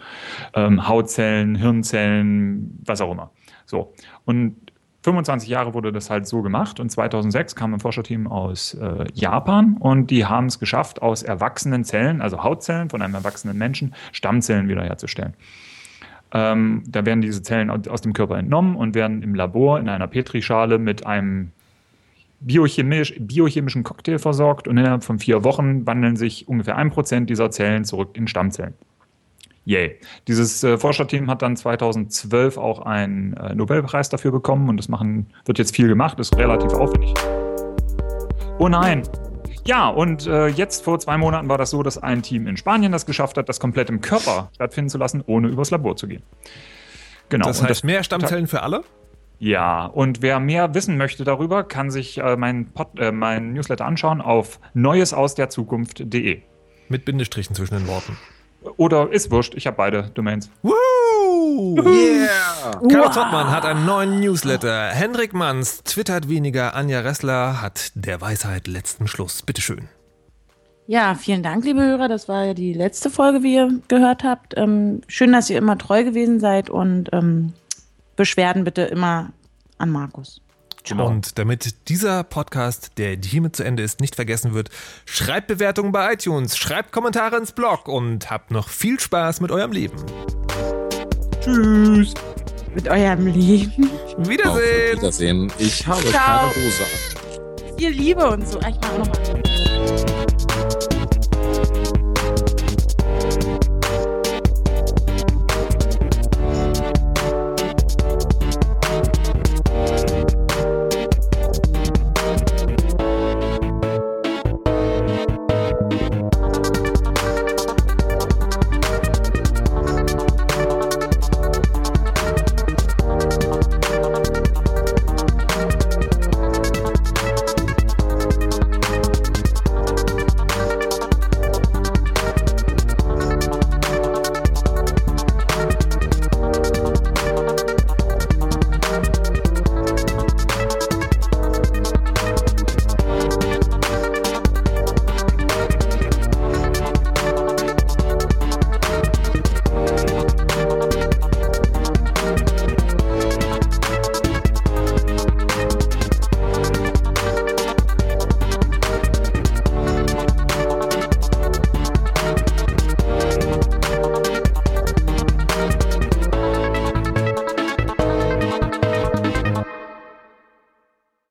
ähm, Hautzellen, Hirnzellen, was auch immer. So. Und 25 Jahre wurde das halt so gemacht und 2006 kam ein Forscherteam aus äh, Japan und die haben es geschafft, aus erwachsenen Zellen, also Hautzellen von einem erwachsenen Menschen, Stammzellen wiederherzustellen. Ähm, da werden diese Zellen aus dem Körper entnommen und werden im Labor in einer Petrischale mit einem biochemisch, biochemischen Cocktail versorgt und innerhalb von vier Wochen wandeln sich ungefähr ein Prozent dieser Zellen zurück in Stammzellen. Yay. Dieses äh, Forscherteam hat dann 2012 auch einen äh, Nobelpreis dafür bekommen und das machen, wird jetzt viel gemacht, ist relativ aufwendig. Oh nein! Ja, und äh, jetzt vor zwei Monaten war das so, dass ein Team in Spanien das geschafft hat, das komplett im Körper stattfinden zu lassen, ohne übers Labor zu gehen. Genau. Das heißt, das, mehr Stammzellen für alle? Ja, und wer mehr wissen möchte darüber, kann sich äh, meinen äh, mein Newsletter anschauen auf neuesausderzukunft.de. Mit Bindestrichen zwischen den Worten. Oder ist wurscht, ich habe beide Domains. Woo! Yeah! Karl Zottmann hat einen neuen Newsletter. Hendrik Manns twittert weniger. Anja Ressler hat der Weisheit letzten Schluss. Bitteschön. Ja, vielen Dank, liebe Hörer. Das war ja die letzte Folge, wie ihr gehört habt. Ähm, schön, dass ihr immer treu gewesen seid und ähm, Beschwerden bitte immer an Markus. Genau. Und damit dieser Podcast, der hiermit zu Ende ist, nicht vergessen wird, schreibt Bewertungen bei iTunes, schreibt Kommentare ins Blog und habt noch viel Spaß mit eurem Leben. Tschüss. Mit eurem Leben. Wiedersehen. Auf Wiedersehen. Ich habe Ciao. keine Hose. Viel Liebe und so. Ich mach nochmal.